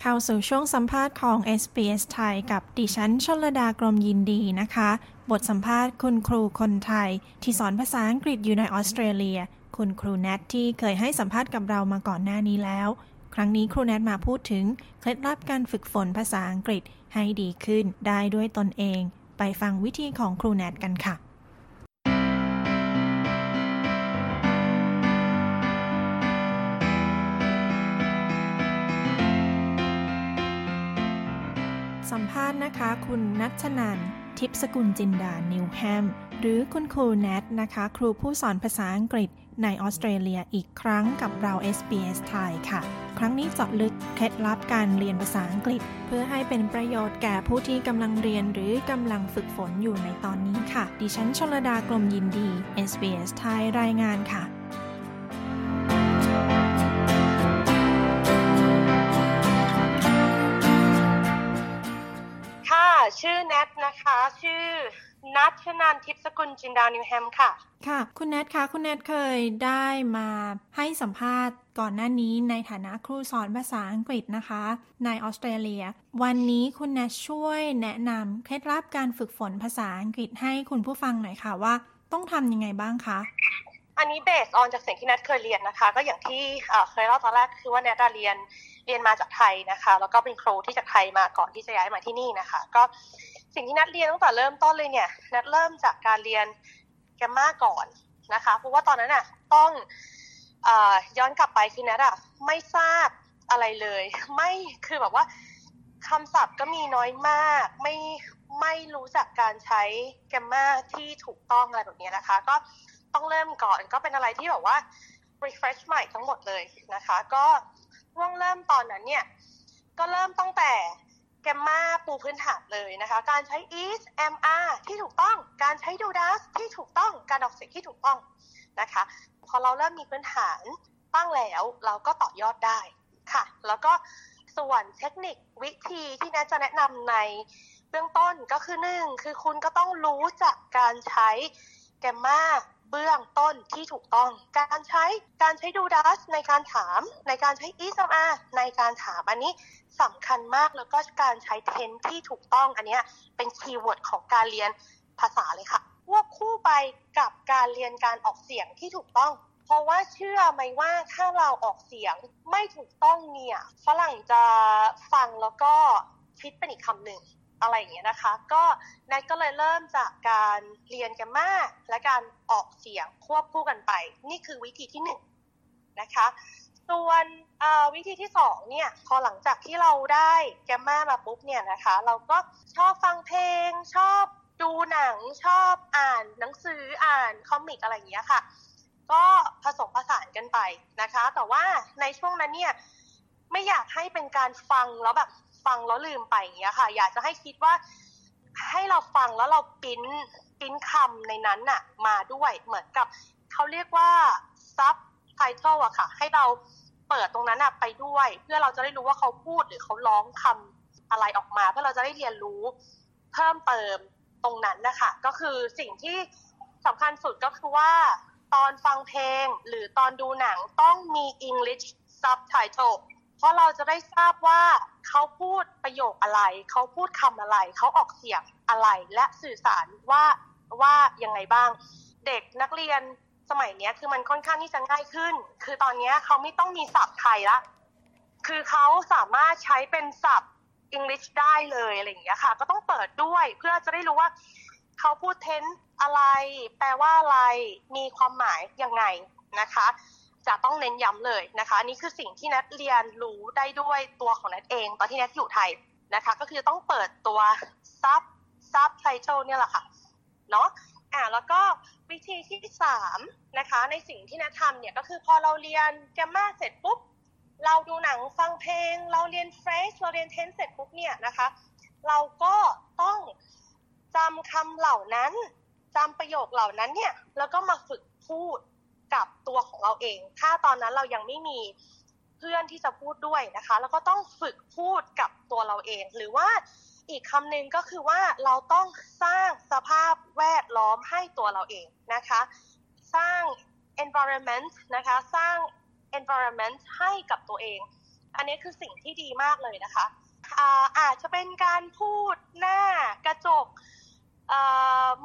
S1: เข้าสู่ช่วงสัมภาษณ์ของ SBS ไทยกับดิฉันชลดากรมยินดีนะคะ บทสัมภาษณ์คุณครูคนไทย ที่สอนภาษาอังกฤษอยู่ในออสเตรเลีย คุณครูแนทที่เคยให้สัมภาษณ์กับเรามาก่อนหน้านี้แล้ว ครั้งนี้ครูแนทมาพูดถึง เคล็ดลับการฝึกฝนภาษาอังกฤษให้ดีขึ้นได้ด้วยตนเอง ไปฟังวิธีของครูแนทกันค่ะาษณ์นะคะ คุณนัชนันทิพสกุลจินดา นิวแฮม หรือคุณครูแนทนะคะ ครูผู้สอนภาษาอังกฤษในออสเตรเลียอีกครั้งกับเรา SBS ไทยค่ะ ครั้งนี้เจาะลึกเคล็ดลับการเรียนภาษาอังกฤษ เพื่อให้เป็นประโยชน์แก่ผู้ที่กำลังเรียนหรือกำลังฝึกฝนอยู่ในตอนนี้ค่ะ ดิฉันชลดากลมยินดี SBS ไทยรายงานค่ะ
S2: ชื่อแนทนะคะ ชื่อนัทชนานทิพสกุลจินดานิวแฮมค่ะ
S1: ค่ะ คุณแนทคะ คุณแนทเคยได้มาให้สัมภาษณ์ก่อนหน้านี้ในฐานะครูสอนภาษาอังกฤษนะคะ ในออสเตรเลีย วันนี้คุณแนทช่วยแนะนำเคล็ดลับการฝึกฝนภาษาอังกฤษให้คุณผู้ฟังหน่อยค่ะว่าต้องทำยังไงบ้างคะ
S2: อันนี้เบสออนจากสิ่งที่แนทเคยเรียนนะคะ ก็อย่างที่เคยเล่าตอนแรกคือว่าแนทเรียน เรียนมาจากไทยนะคะ แล้วก็เป็นครูที่จากไทยมาก่อนที่จะย้ายมาที่นี่นะคะ ก็สิ่งที่นัดเรียนตั้งแต่เริ่มต้นเลยเนี่ย นัดเริ่มจากการเรียนแกมมาก่อนนะคะ เพราะว่าตอนนั้นน่ะต้องอย้อนกลับไปคือนัดอะไม่ทราบอะไรเลย ไม่คือแบบว่าคำศัพท์ก็มีน้อยมาก ไม่ไม่รู้จักการใช้แกมมาที่ถูกต้องอะไรแบบนี้นะคะ ก็ต้องเริ่มก่อนก็เป็นอะไรที่แบบว่า refresh ใหม่ทั้งหมดเลยนะคะ ก็ ช่วงเริ่มตอนนั้นเนี่ย ก็เริ่มตั้งแต่แกมมาปูพื้นฐานเลยนะคะ การใช้ is am are ที่ถูกต้อง การใช้ do does ที่ถูกต้อง การออกเสียงที่ถูกต้องนะคะ พอเราเริ่มมีพื้นฐานตั้งแล้วเราก็ต่อยอดได้ค่ะ แล้วก็ส่วนเทคนิควิธีที่น่าจะแนะนำในเบื้องต้นก็คือหนึ่งคือคุณก็ต้องรู้จักการใช้แกมมา เบื้องต้นที่ถูกต้อง การใช้การใช้ดูดัสในการถาม ในการใช้ is of are ในการถามอันนี้สำคัญมากแล้วก็การใช้เทนที่ถูกต้องอันนี้เป็นคีย์เวิร์ดของการเรียนภาษาเลยค่ะควบคู่ไปกับการเรียนการออกเสียงที่ถูกต้องเพราะว่าเชื่อไหมว่าถ้าเราออกเสียงไม่ถูกต้องเนี่ยฝรั่งจะฟังแล้วก็คิดเป็นอีกคำหนึ่ง อะไรอย่างเงี้ยนะคะ ก็นายก็เลยเริ่มจากการเรียนกันมากและการออกเสียงควบคู่กันไป นี่คือวิธีที่หนึ่งนะคะ ส่วนวิธีที่สองเนี่ยพอหลังจากที่เราได้แกมมามาปุ๊บเนี่ยนะคะ เราก็ชอบฟังเพลง ชอบดูหนังชอบอ่านหนังสืออ่านคอมิกอะไรอย่างเงี้ยค่ะก็ผสมผสานกันไปนะคะ แต่ว่าในช่วงนั้นเนี่ยไม่อยากให้เป็นการฟังแล้วแบบ ฟังแล้วลืมไปอย่างเงี้ยค่ะ อยากจะให้คิดว่า ให้เราฟังแล้วเราปริ้นปริ้นคำในนั้นน่ะ มาด้วยเหมือนกับเขาเรียกว่าซับไทเทิลอะค่ะ ให้เราเปิดตรงนั้นอะไปด้วย เพื่อเราจะได้รู้ว่าเขาพูดหรือเขาร้องคำอะไรออกมา เพื่อเราจะได้เรียนรู้เพิ่มเติมตรงนั้นนะคะก็คือสิ่งที่สำคัญสุดก็คือว่าตอนฟังเพลงหรือตอนดูหนังต้องมี English subtitle เพราะเราจะได้ทราบว่า เขาพูดประโยคอะไร เขาพูดคำอะไร เขาออกเสียงอะไร และสื่อสารว่าว่ายังไงบ้าง เด็กนักเรียนสมัยนี้คือมันค่อนข้างที่จะง่ายขึ้น คือตอนนี้เขาไม่ต้องมีศัพท์ไทยละ คือเขาสามารถใช้เป็นศัพท์อังกฤษได้เลยอะไรอย่างเงี้ยค่ะ ก็ต้องเปิดด้วยเพื่อจะได้รู้ว่าเขาพูดเทนอะไร แปลว่าอะไร มีความหมายยังไงนะคะ จะต้องเน้นย้ำเลยนะคะนี่คือสิ่งที่นัทเรียนรู้ได้ด้วยตัวของนัทเอง ตอนที่นัทอยู่ไทยนะคะ ก็คือต้องเปิดตัว sub subtitle เนี่ยแหละค่ะเนาะอ่าแล้วก็วิธีที่สามนะคะ ในสิ่งที่นัททำเนี่ยก็คือพอเราเรียน grammar เสร็จปุ๊บเราดูหนังฟังเพลง เราเรียน phrase เราเรียน tense เสร็จปุ๊บเนี่ยนะคะ เราก็ต้องจำคำเหล่านั้นจำประโยคเหล่านั้นเนี่ยแล้วก็มาฝึกพูด กับตัวของเราเอง ถ้าตอนนั้นเรายังไม่มีเพื่อนที่จะพูดด้วยนะคะ แล้วก็ต้องฝึกพูดกับตัวเราเอง หรือว่าอีกคำหนึ่งก็คือว่าเราต้องสร้างสภาพแวดล้อมให้ตัวเราเองนะคะ สร้าง environment นะคะ สร้าง environment ให้กับตัวเอง อันนี้คือสิ่งที่ดีมากเลยนะคะอาอาจจะเป็นการพูดหน้ากระจกอ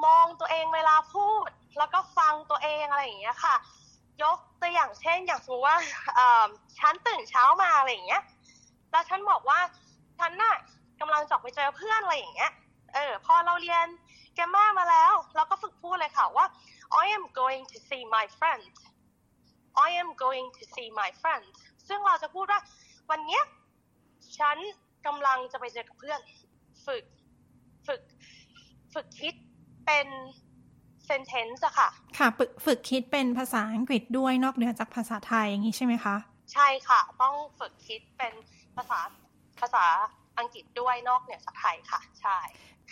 S2: มองตัวเองเวลาพูด แล้วก็ฟังตัวเองอะไรอย่างเงี้ยค่ะ ยกตัวอย่างเช่น อย่างสมมติว่าฉันตื่นเช้ามาอะไรอย่างเงี้ย แล้วฉันบอกว่าฉันน่ะกำลังจะออกไปเจอเพื่อนอะไรอย่างเงี้ย เออ พอเราเรียนแกมมามาแล้ว เราก็ฝึกพูดเลยค่ะว่า I am going to see my friend I am going to see my friend ซึ่งเราจะพูดว่า วันเนี้ยฉันกำลังจะไปเจอกับเพื่อน ฝึก ฝึก ฝึกคิดเป็น sentence อะค่ะ
S1: ค่ะฝึกฝึกคิดเป็นภาษาอังกฤษด้วยนอกเหนือจากภาษาไทยอย่างนี้ใช่ไหมคะ
S2: ใช่ค่ะ ต้องฝึกคิดเป็นภาษาภาษาอังกฤษด้วยนอกเหนือจากไทยค่ะ ใช่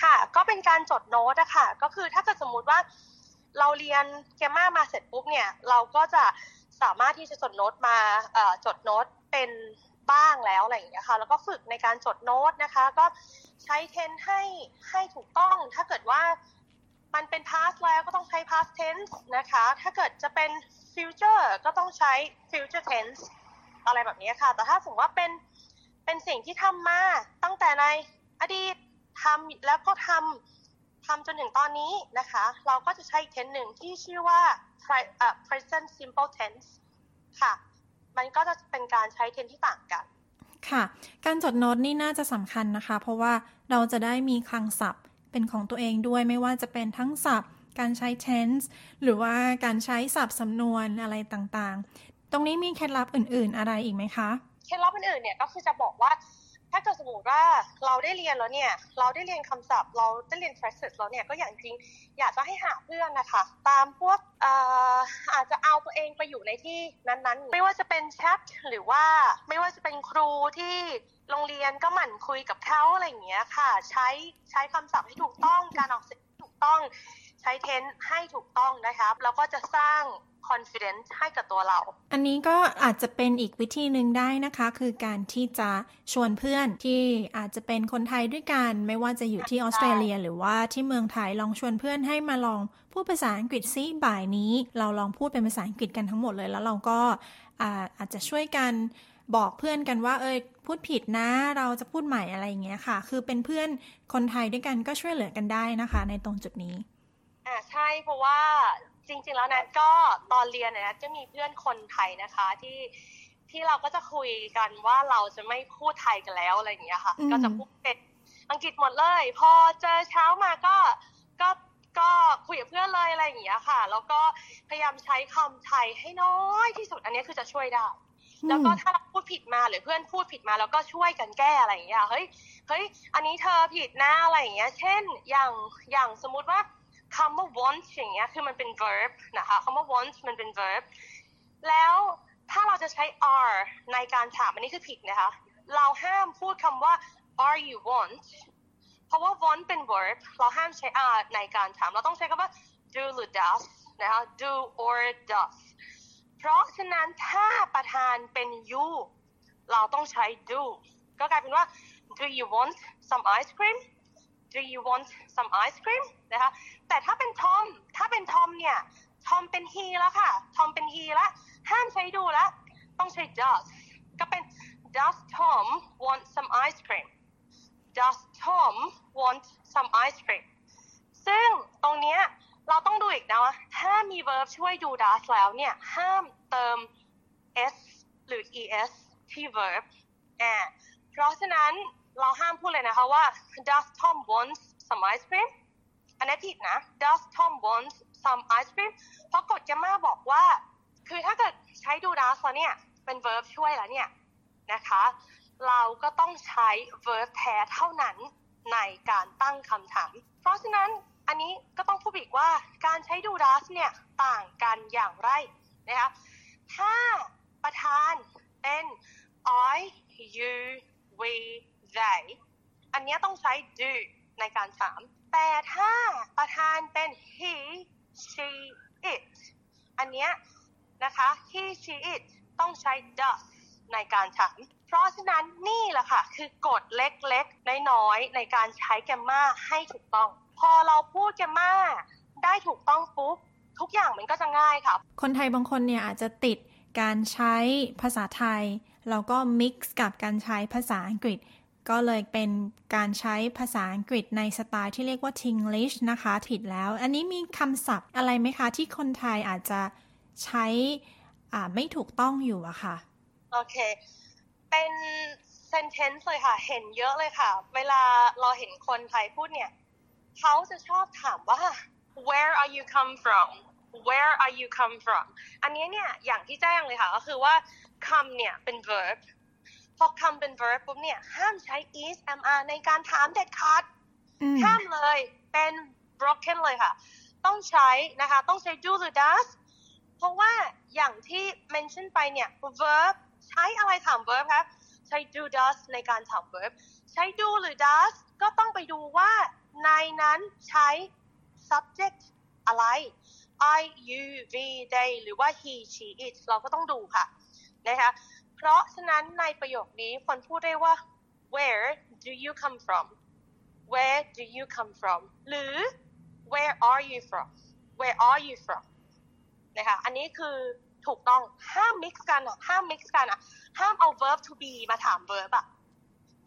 S2: ค่ะ ก็เป็นการจดโน้ตอะค่ะ ก็คือถ้าเกิดสมมุติว่าเราเรียนแกมมามาเสร็จปุ๊บเนี่ย เราก็จะสามารถที่จะจดโน้ตมาจดโน้ตเป็นบ้างแล้วอะไรอย่างเงี้ยค่ะ แล้วก็ฝึกในการจดโน้ตนะคะ ก็ใช้เทนให้ให้ถูกต้อง ถ้าเกิดว่า มันเป็น past แล้วก็ต้องใช้ past tense นะคะ ถ้าเกิดจะเป็น future ก็ต้องใช้ future tense อะไรแบบนี้ค่ะ แต่ถ้าสมมติว่าเป็น เป็นสิ่งที่ทำมาตั้งแต่ในอดีตทำแล้วก็ทำทำจนถึงตอนนี้นะคะ เราก็จะใช้เทนหนึ่งที่ชื่อว่า present simple tense ค่ะ มันก็จะเป็นการใช้เทนที่ต่างกัน
S1: ค่ะ การจดโน้ตนี่น่าจะสำคัญนะคะ เพราะว่าเราจะได้มีคลังศัพท์ เป็นของตัวเองด้วยไม่ว่าจะเป็นทั้งศัพท์ การใช้ tense หรือว่าการใช้ศัพท์สำนวนอะไรต่างๆ ตรงนี้มีเคล็ดลับอื่น ๆ อะไรอีกไหมคะ
S2: เคล็ดลับอื่นๆเนี่ยก็คือจะบอกว่าถ้าเกิดสมมติว่าเราได้เรียนแล้วเนี่ย เราได้เรียนคำศัพท์ เราได้เรียน phrases แล้วเนี่ยก็อย่างจริงอยากจะให้หาเพื่อนนะคะ ตามพวกอาอาจจะเอาตัวเองไปอยู่ในที่นั้นๆ ไม่ว่าจะเป็นแชทหรือว่าไม่ว่าจะเป็นครูที่ โรงเรียนก็หมั่นคุยกับเขาอะไรอย่างเงี้ยค่ะ ใช้ใช้คำศัพท์ให้ถูกต้องการออกเสียงถูกต้อง ใช้เทนให้ถูกต้องนะคะแล้วก็จะสร้าง confidence ให้กับตัวเรา
S1: อันนี้ก็อาจจะเป็นอีกวิธีหนึ่งได้นะคะ คือการที่จะชวนเพื่อนที่อาจจะเป็นคนไทยด้วยกัน ไม่ว่าจะอยู่ที่ออสเตรเลีย หรือว่าที่เมืองไทยลองชวนเพื่อนให้มาลองพูดภาษาอังกฤษซิบ่ายนี้ เราลองพูดเป็นภาษาอังกฤษกันทั้งหมดเลย แล้วเราก็อาอาจจะช่วยกัน บอกเพื่อนกันว่าเอยพูดผิดนะเราจะพูดใหม่อะไรอย่างเงี้ยค่ะ คือเป็นเพื่อนคนไทยด้วยกันก็ช่วยเหลือกันได้นะคะ ในตรงจุดนี้
S2: อ่าใช่เพราะว่าจริง ๆ แล้วนะก็ตอนเรียนนะจะมีเพื่อนคนไทยนะคะที่ที่เราก็จะคุยกันว่าเราจะไม่พูดไทยกันแล้วอะไรอย่างเงี้ยค่ะ ก็จะพูดเป็นอังกฤษหมดเลย พอเจอเช้ามาก็ก็ก็คุยกับเพื่อนเลยอะไรอย่างเงี้ยค่ะ แล้วก็พยายามใช้คำไทยให้น้อยที่สุดอันนี้คือจะช่วยได้ แล้วก็ถ้าเราพูดผิดมาหรือเพื่อนพูดผิดมาแล้วก็ช่วยกันแก้อะไรอย่างเงี้ยเฮ้ยเฮ้ยอันนี้เธอผิดนะอะไรอย่างเงี้ย เช่นอย่างอย่างสมมุติว่าคำว่า want อย่างเงี้ยคือมันเป็น verb นะคะคำว่า want มันเป็น verb แล้วถ้าเราจะใช้ are ในการถามอันนี้คือผิดนะคะ เราห้ามพูดคำว่า are you want เพราะว่า want เป็น verb เราห้ามใช้ are ในการถาม เราต้องใช้คำว่า do หรือ does นะคะ do or does เพราะฉะนั้นถ้าประธานเป็น you เราต้องใช้ do ก็กลายเป็นว่า do you want some ice cream do you want some ice cream นะคะแต่ถ้าเป็นทอมถ้าเป็นทอมเนี่ยทอมเป็น he แล้วค่ะทอมเป็น he แล้วห้ามใช้ดูแล้วต้องใช้ does ก็เป็น does Tom want some ice cream does Tom want some ice cream ซึ่งตรงเนี้ย เราต้องดูอีกนะว่าถ้ามี verb ช่วยดู does แล้วเนี่ย ห้ามเติม s หรือ es ที่ verb อ่าเพราะฉะนั้นเราห้ามพูดเลยนะคะว่า does Tom wants some ice cream อันนี้ผิดนะ does Tom wants some ice cream เพราะกฎแกมาบอกว่า คือถ้าเกิดใช้ดู does แล้วเนี่ย เป็น verb ช่วยแล้วเนี่ยนะคะ เราก็ต้องใช้ verb แท้เท่านั้นในการตั้งคำถาม เพราะฉะนั้น อันนี้ก็ต้องพูดอีกว่าการใช้ดู does เนี่ยต่างกันอย่างไรนะคะถ้าประธานเป็น I you we they อันนี้ต้องใช้ do ในการถามแต่ถ้าประธานเป็น he she it อันนี้นะคะ he she it ต้องใช้ does ในการถามเพราะฉะนั้นนี่แหละค่ะ คือกฎเล็กๆ น้อยๆ ในการใช้แกมมาให้ถูกต้อง พอเราพูดแกมมาได้ถูกต้องปุ๊บทุกอย่างมันก็จะง่ายค่ะ
S1: คนไทยบางคนเนี่ยอาจจะติดการใช้ภาษาไทย แล้วก็มิกซ์กับการใช้ภาษาอังกฤษ ก็เลยเป็นการใช้ภาษาอังกฤษในสไตล์ที่เรียกว่า Tinglish นะคะผิดแล้ว อันนี้มีคำศัพท์อะไรไหมคะ ที่คนไทยอาจจะใช้ไม่ถูกต้องอยู่อะค่ะ
S2: โอเค เป็น sentence เลยค่ะ เห็นเยอะเลยค่ะ เวลาเราเห็นคนไทยพูดเนี่ย เขาจะชอบถามว่า where are you come from where are you come from อันนี้เนี่ยอย่างที่แจ้งเลยค่ะ ก็คือว่าคำเนี่ยเป็น verb พอคำเป็น verb ปุ๊บเนี่ยห้ามใช้ is am are ในการถามเด็ดขาดห้ามเลยเป็น broken เลยค่ะ ต้องใช้นะคะ ต้องใช้ do หรือ does เพราะว่าอย่างที่ mention ไปเนี่ย verb ใช้อะไรถาม verb ครับใช้ do does ในการถาม verb ใช้ do หรือ does ก็ต้องไปดูว่า ในนั้นใช้ subject อะไร I you we they หรือว่า he she it เราก็ต้องดูค่ะนะคะเพราะฉะนั้นในประโยคนี้คนพูดได้ว่า where do you come from where do you come from หรือ where are you from where are you from นะคะอันนี้คือถูกต้องห้าม mix กันอะห้าม mix กันอะห้ามเอา verb to be มาถาม verb อะ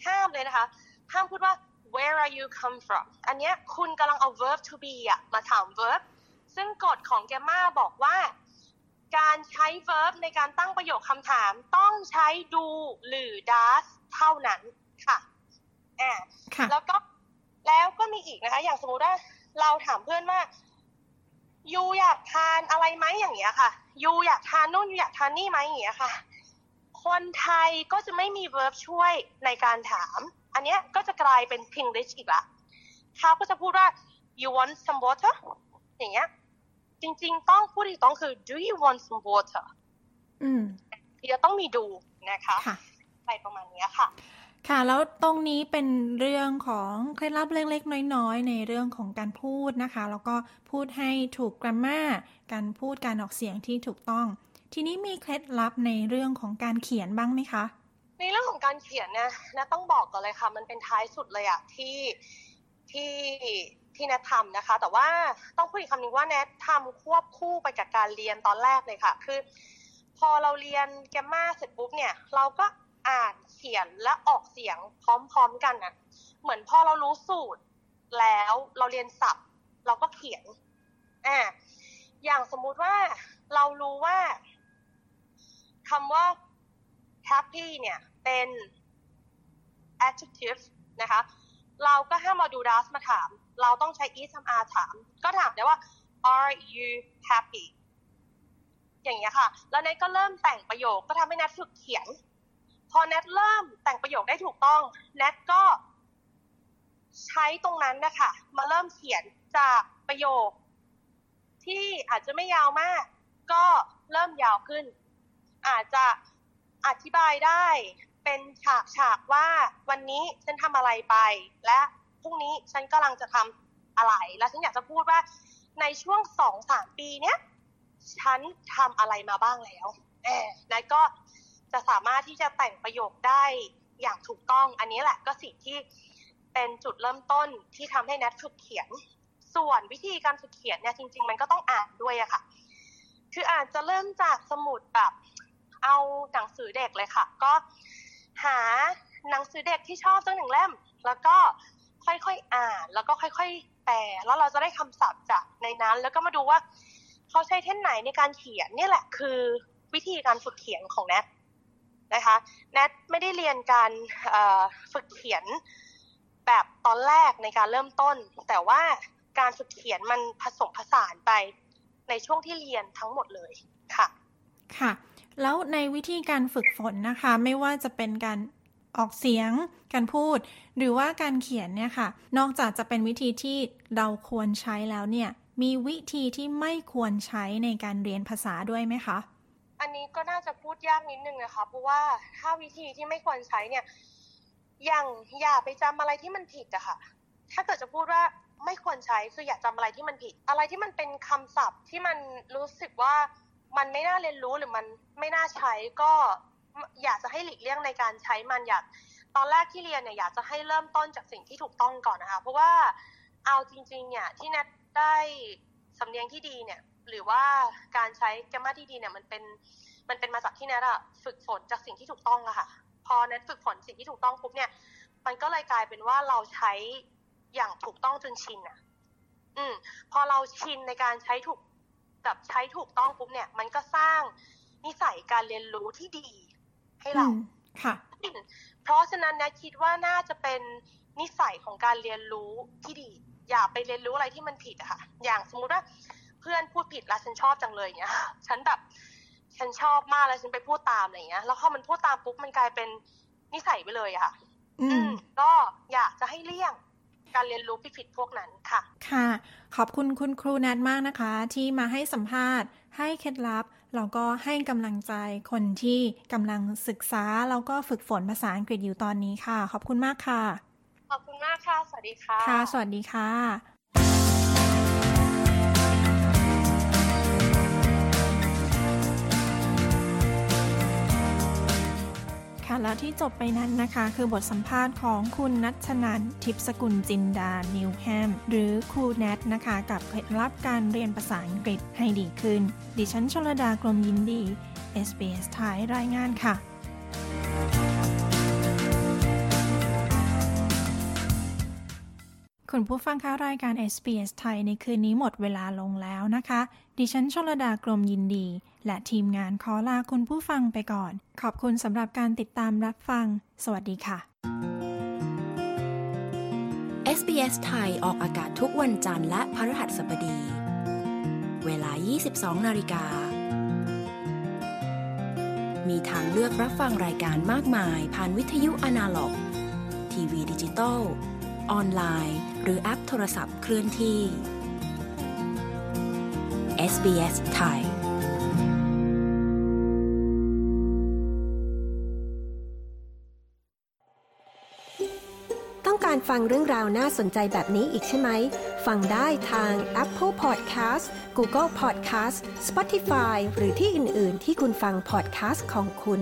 S2: ห้ามเลยนะคะ ห้ามพูดว่า where are you come from อันนี้คุณกำลังเอา verb to be อะมาถาม verb ซึ่งกฎของแกมมาบอกว่า การใช้ verb ในการตั้งประโยคคำถามต้องใช้ดูหรือ does เท่านั้นค่ะอ่าแล้วก็แล้วก็มีอีกนะคะ อย่างสมมติว่าเราถามเพื่อนว่ายูอยากทานอะไรไหมอย่างเงี้ยค่ะยูอยากทานนู่นยูอยากทานนี่ไหมอย่างเงี้ยค่ะ คนไทยก็จะไม่มี verb ช่วยในการถาม อันเนี้ยก็จะกลายเป็น Pinglish อีกละเขาก็จะพูดว่า you want some water อย่างเงี้ย จริง ๆ ต้องพูดอีกต้องคือ do you want some water
S1: อืม
S2: จะต้องมีดูนะคะอะไรประมาณนี้ค่ะ
S1: ค่ะ แล้วตรงนี้เป็นเรื่องของเคล็ดลับเล็กๆ น้อยๆ ในเรื่องของการพูดนะคะ แล้วก็พูดให้ถูกกราฟมาการพูดการออกเสียงที่ถูกต้อง ทีนี้มีเคล็ดลับในเรื่องของการเขียนบ้างไหมคะ
S2: ในเรื่องของการเขียนเนี่ยนะต้องบอกก่อนเลยค่ะ มันเป็นท้ายสุดเลยอะที่ที่ที่แนททำนะคะ แต่ว่าต้องพูดอีกคำหนึ่งว่าแนททำควบคู่ไปกับการเรียนตอนแรกเลยค่ะ คือ พอเราเรียนแกมมาเสร็จปุ๊บเนี่ย เราก็อ่านเขียนและออกเสียงพร้อมๆกันนะเหมือนพอเรารู้สูตรแล้วเราเรียนศัพท์ เราก็เขียนอ่าอย่างสมมุติว่าเรารู้ว่าคำว่า happy เนี่ยเป็น adjective นะคะ เราก็ห้ามมาดู does มาถาม เราต้องใช้ is ทำ are ถาม ก็ถามได้ว่า are you happy อย่างเงี้ยค่ะ แล้วเนทก็เริ่มแต่งประโยค ก็ทำให้นัทฝึกเขียน พอแนทเริ่มแต่งประโยคได้ถูกต้องแนทก็ใช้ตรงนั้นนะคะ มาเริ่มเขียนจากประโยค ที่อาจจะไม่ยาวมาก ก็เริ่มยาวขึ้น อาจจะ อธิบายได้เป็นฉากฉากว่าวันนี้ฉันทำอะไรไป และพรุ่งนี้ฉันกำลังจะทำอะไร และฉันอยากจะพูดว่าในช่วงสองสามปีเนี้ยฉันทำอะไรมาบ้างแล้วแอบแล้วก็จะสามารถที่จะแต่งประโยคได้อย่างถูกต้อง อันนี้แหละก็สิ่งที่เป็นจุดเริ่มต้นที่ทำให้แนทฝึกเขียน ส่วนวิธีการฝึกเขียนเนี่ยจริง ๆ มันก็ต้องอ่านด้วยอะค่ะ คืออาจจะเริ่มจากสมุดแบบ เอาหนังสือเด็กเลยค่ะ ก็หาหนังสือเด็กที่ชอบสักหนึ่งเล่ม แล้วก็ค่อยๆอ่าน แล้วก็ค่อย ๆ แปลแล้วเราจะได้คำศัพท์จากในนั้น แล้วก็มาดูว่าเขาใช้เท่นไหนในการเขียนนี่แหละคือวิธีการฝึกเขียนของแนทนะคะแนทไม่ได้เรียนการฝึกเขียนแบบตอนแรกในการเริ่มต้น แต่ว่าการฝึกเขียนมันผสมผสานไปในช่วงที่เรียนทั้งหมดเลยค่ะ
S1: ค่ะ แล้วในวิธีการฝึกฝนนะคะ ไม่ว่าจะเป็นการออกเสียง การพูด หรือว่าการเขียนเนี่ยค่ะ นอกจากจะเป็นวิธีที่เราควรใช้แล้วเนี่ย มีวิธีที่ไม่ควรใช้ในการเรียนภาษาด้วยไหมคะ
S2: อันนี้ก็น่าจะพูดยากนิดนึงนะคะ เพราะว่าถ้าวิธีที่ไม่ควรใช้เนี่ย อย่างอย่าไปจำอะไรที่มันผิดอะคะ่ะ ถ้าเกิดจะพูดว่าไม่ควรใช้คืออย่าจำอะไรที่มันผิด อะไรที่มันเป็นคำศัพท์ที่มันรู้สึกว่า มันไม่น่าเรียนรู้หรือมันไม่น่าใช้ก็อยากจะให้หลีกเลี่ยงในการใช้มันอยากตอนแรกที่เรียนเนี่ยอยากจะให้เริ่มต้นจากสิ่งที่ถูกต้องก่อนนะคะ เพราะว่าเอาจริงๆเนี่ยที่แนัดได้สำเนียงที่ดีเนี่ย หรือว่าการใช้แกมมาที่ดีเนี่ยมันเป็นมันเป็นมาจากที่แนทอะฝึกฝนจากสิ่งที่ถูกต้องอะค่ะ พอแนทฝึกฝนสิ่งที่ถูกต้องปุ๊บเนี่ย มันก็เลยกลายเป็นว่าเราใช้อย่างถูกต้องจนชินอะอืมพอเราชินในการใช้ถูก แบบใช้ถูกต้องปุ๊บเนี่ย มันก็สร้างนิสัยการเรียนรู้ที่ดีให้เรา
S1: ค่ะ
S2: เพราะฉะนั้นนะคิดว่าน่าจะเป็นนิสัยของการเรียนรู้ที่ดี อย่าไปเรียนรู้อะไรที่มันผิดอะค่ะ อย่างสมมุติว่าเพื่อนพูดผิดแล้วฉันชอบจังเลยเนี้ยฉันแบบฉันชอบมากแล้วฉันไปพูดตามอะไรเงี้ย แล้วพอมันพูดตามปุ๊บมันกลายเป็นนิสัยไปเลยอะค่ะ
S1: อืม
S2: ก็อยากจะให้เลี่ยง การเรียนรู้ผิดๆพวกนั้นค่ะ
S1: ค่ะ ขอบคุณคุณครูแนทมากนะคะ ที่มาให้สัมภาษณ์ ให้เคล็ดลับแล้วก็ให้กำลังใจคนที่กำลังศึกษาแล้วก็ฝึกฝนภาษาอังกฤษอยู่ตอนนี้ค่ะ ขอบคุณมากค่ะ
S2: ขอบคุณมากค่ะ สวัสดีค่ะ
S1: ค่ะ สวัสดีค่ะ ค่ะแล้วที่จบไปนั้นนะคะ คือบทสัมภาษณ์ของคุณนัชนันทิพสกุลจินดา นิวแฮม หรือครูแนทนะคะ กับเคล็ดลับการเรียนภาษาอังกฤษให้ดีขึ้น ดิฉันชลดากรมยินดี SBS ไทยรายงานค่ะ คุณผู้ฟังคะรายการ SBS ไทยในคืนนี้หมดเวลาลงแล้วนะคะ ดิฉันชลดากรมยินดี และทีมงานขอลาคุณผู้ฟังไปก่อน ขอบคุณสำหรับการติดตามรับฟัง สวัสดีค่ะ
S11: SBS ไทยออกอากาศทุกวันจันทร์และพฤหัสบดี เวลา 22 นาฬิกา มีทางเลือกรับฟังรายการมากมาย ผ่านวิทยุอนาล็อก ทีวีดิจิตอล ออนไลน์ หรือแอปโทรศัพท์เคลื่อนที่ SBS ไทย
S12: ต้องการฟังเรื่องราวน่าสนใจแบบนี้อีกใช่ไหม ฟังได้ทาง Apple Podcast Google Podcast Spotify หรือที่อื่น ๆ ที่คุณฟัง podcast ของคุณ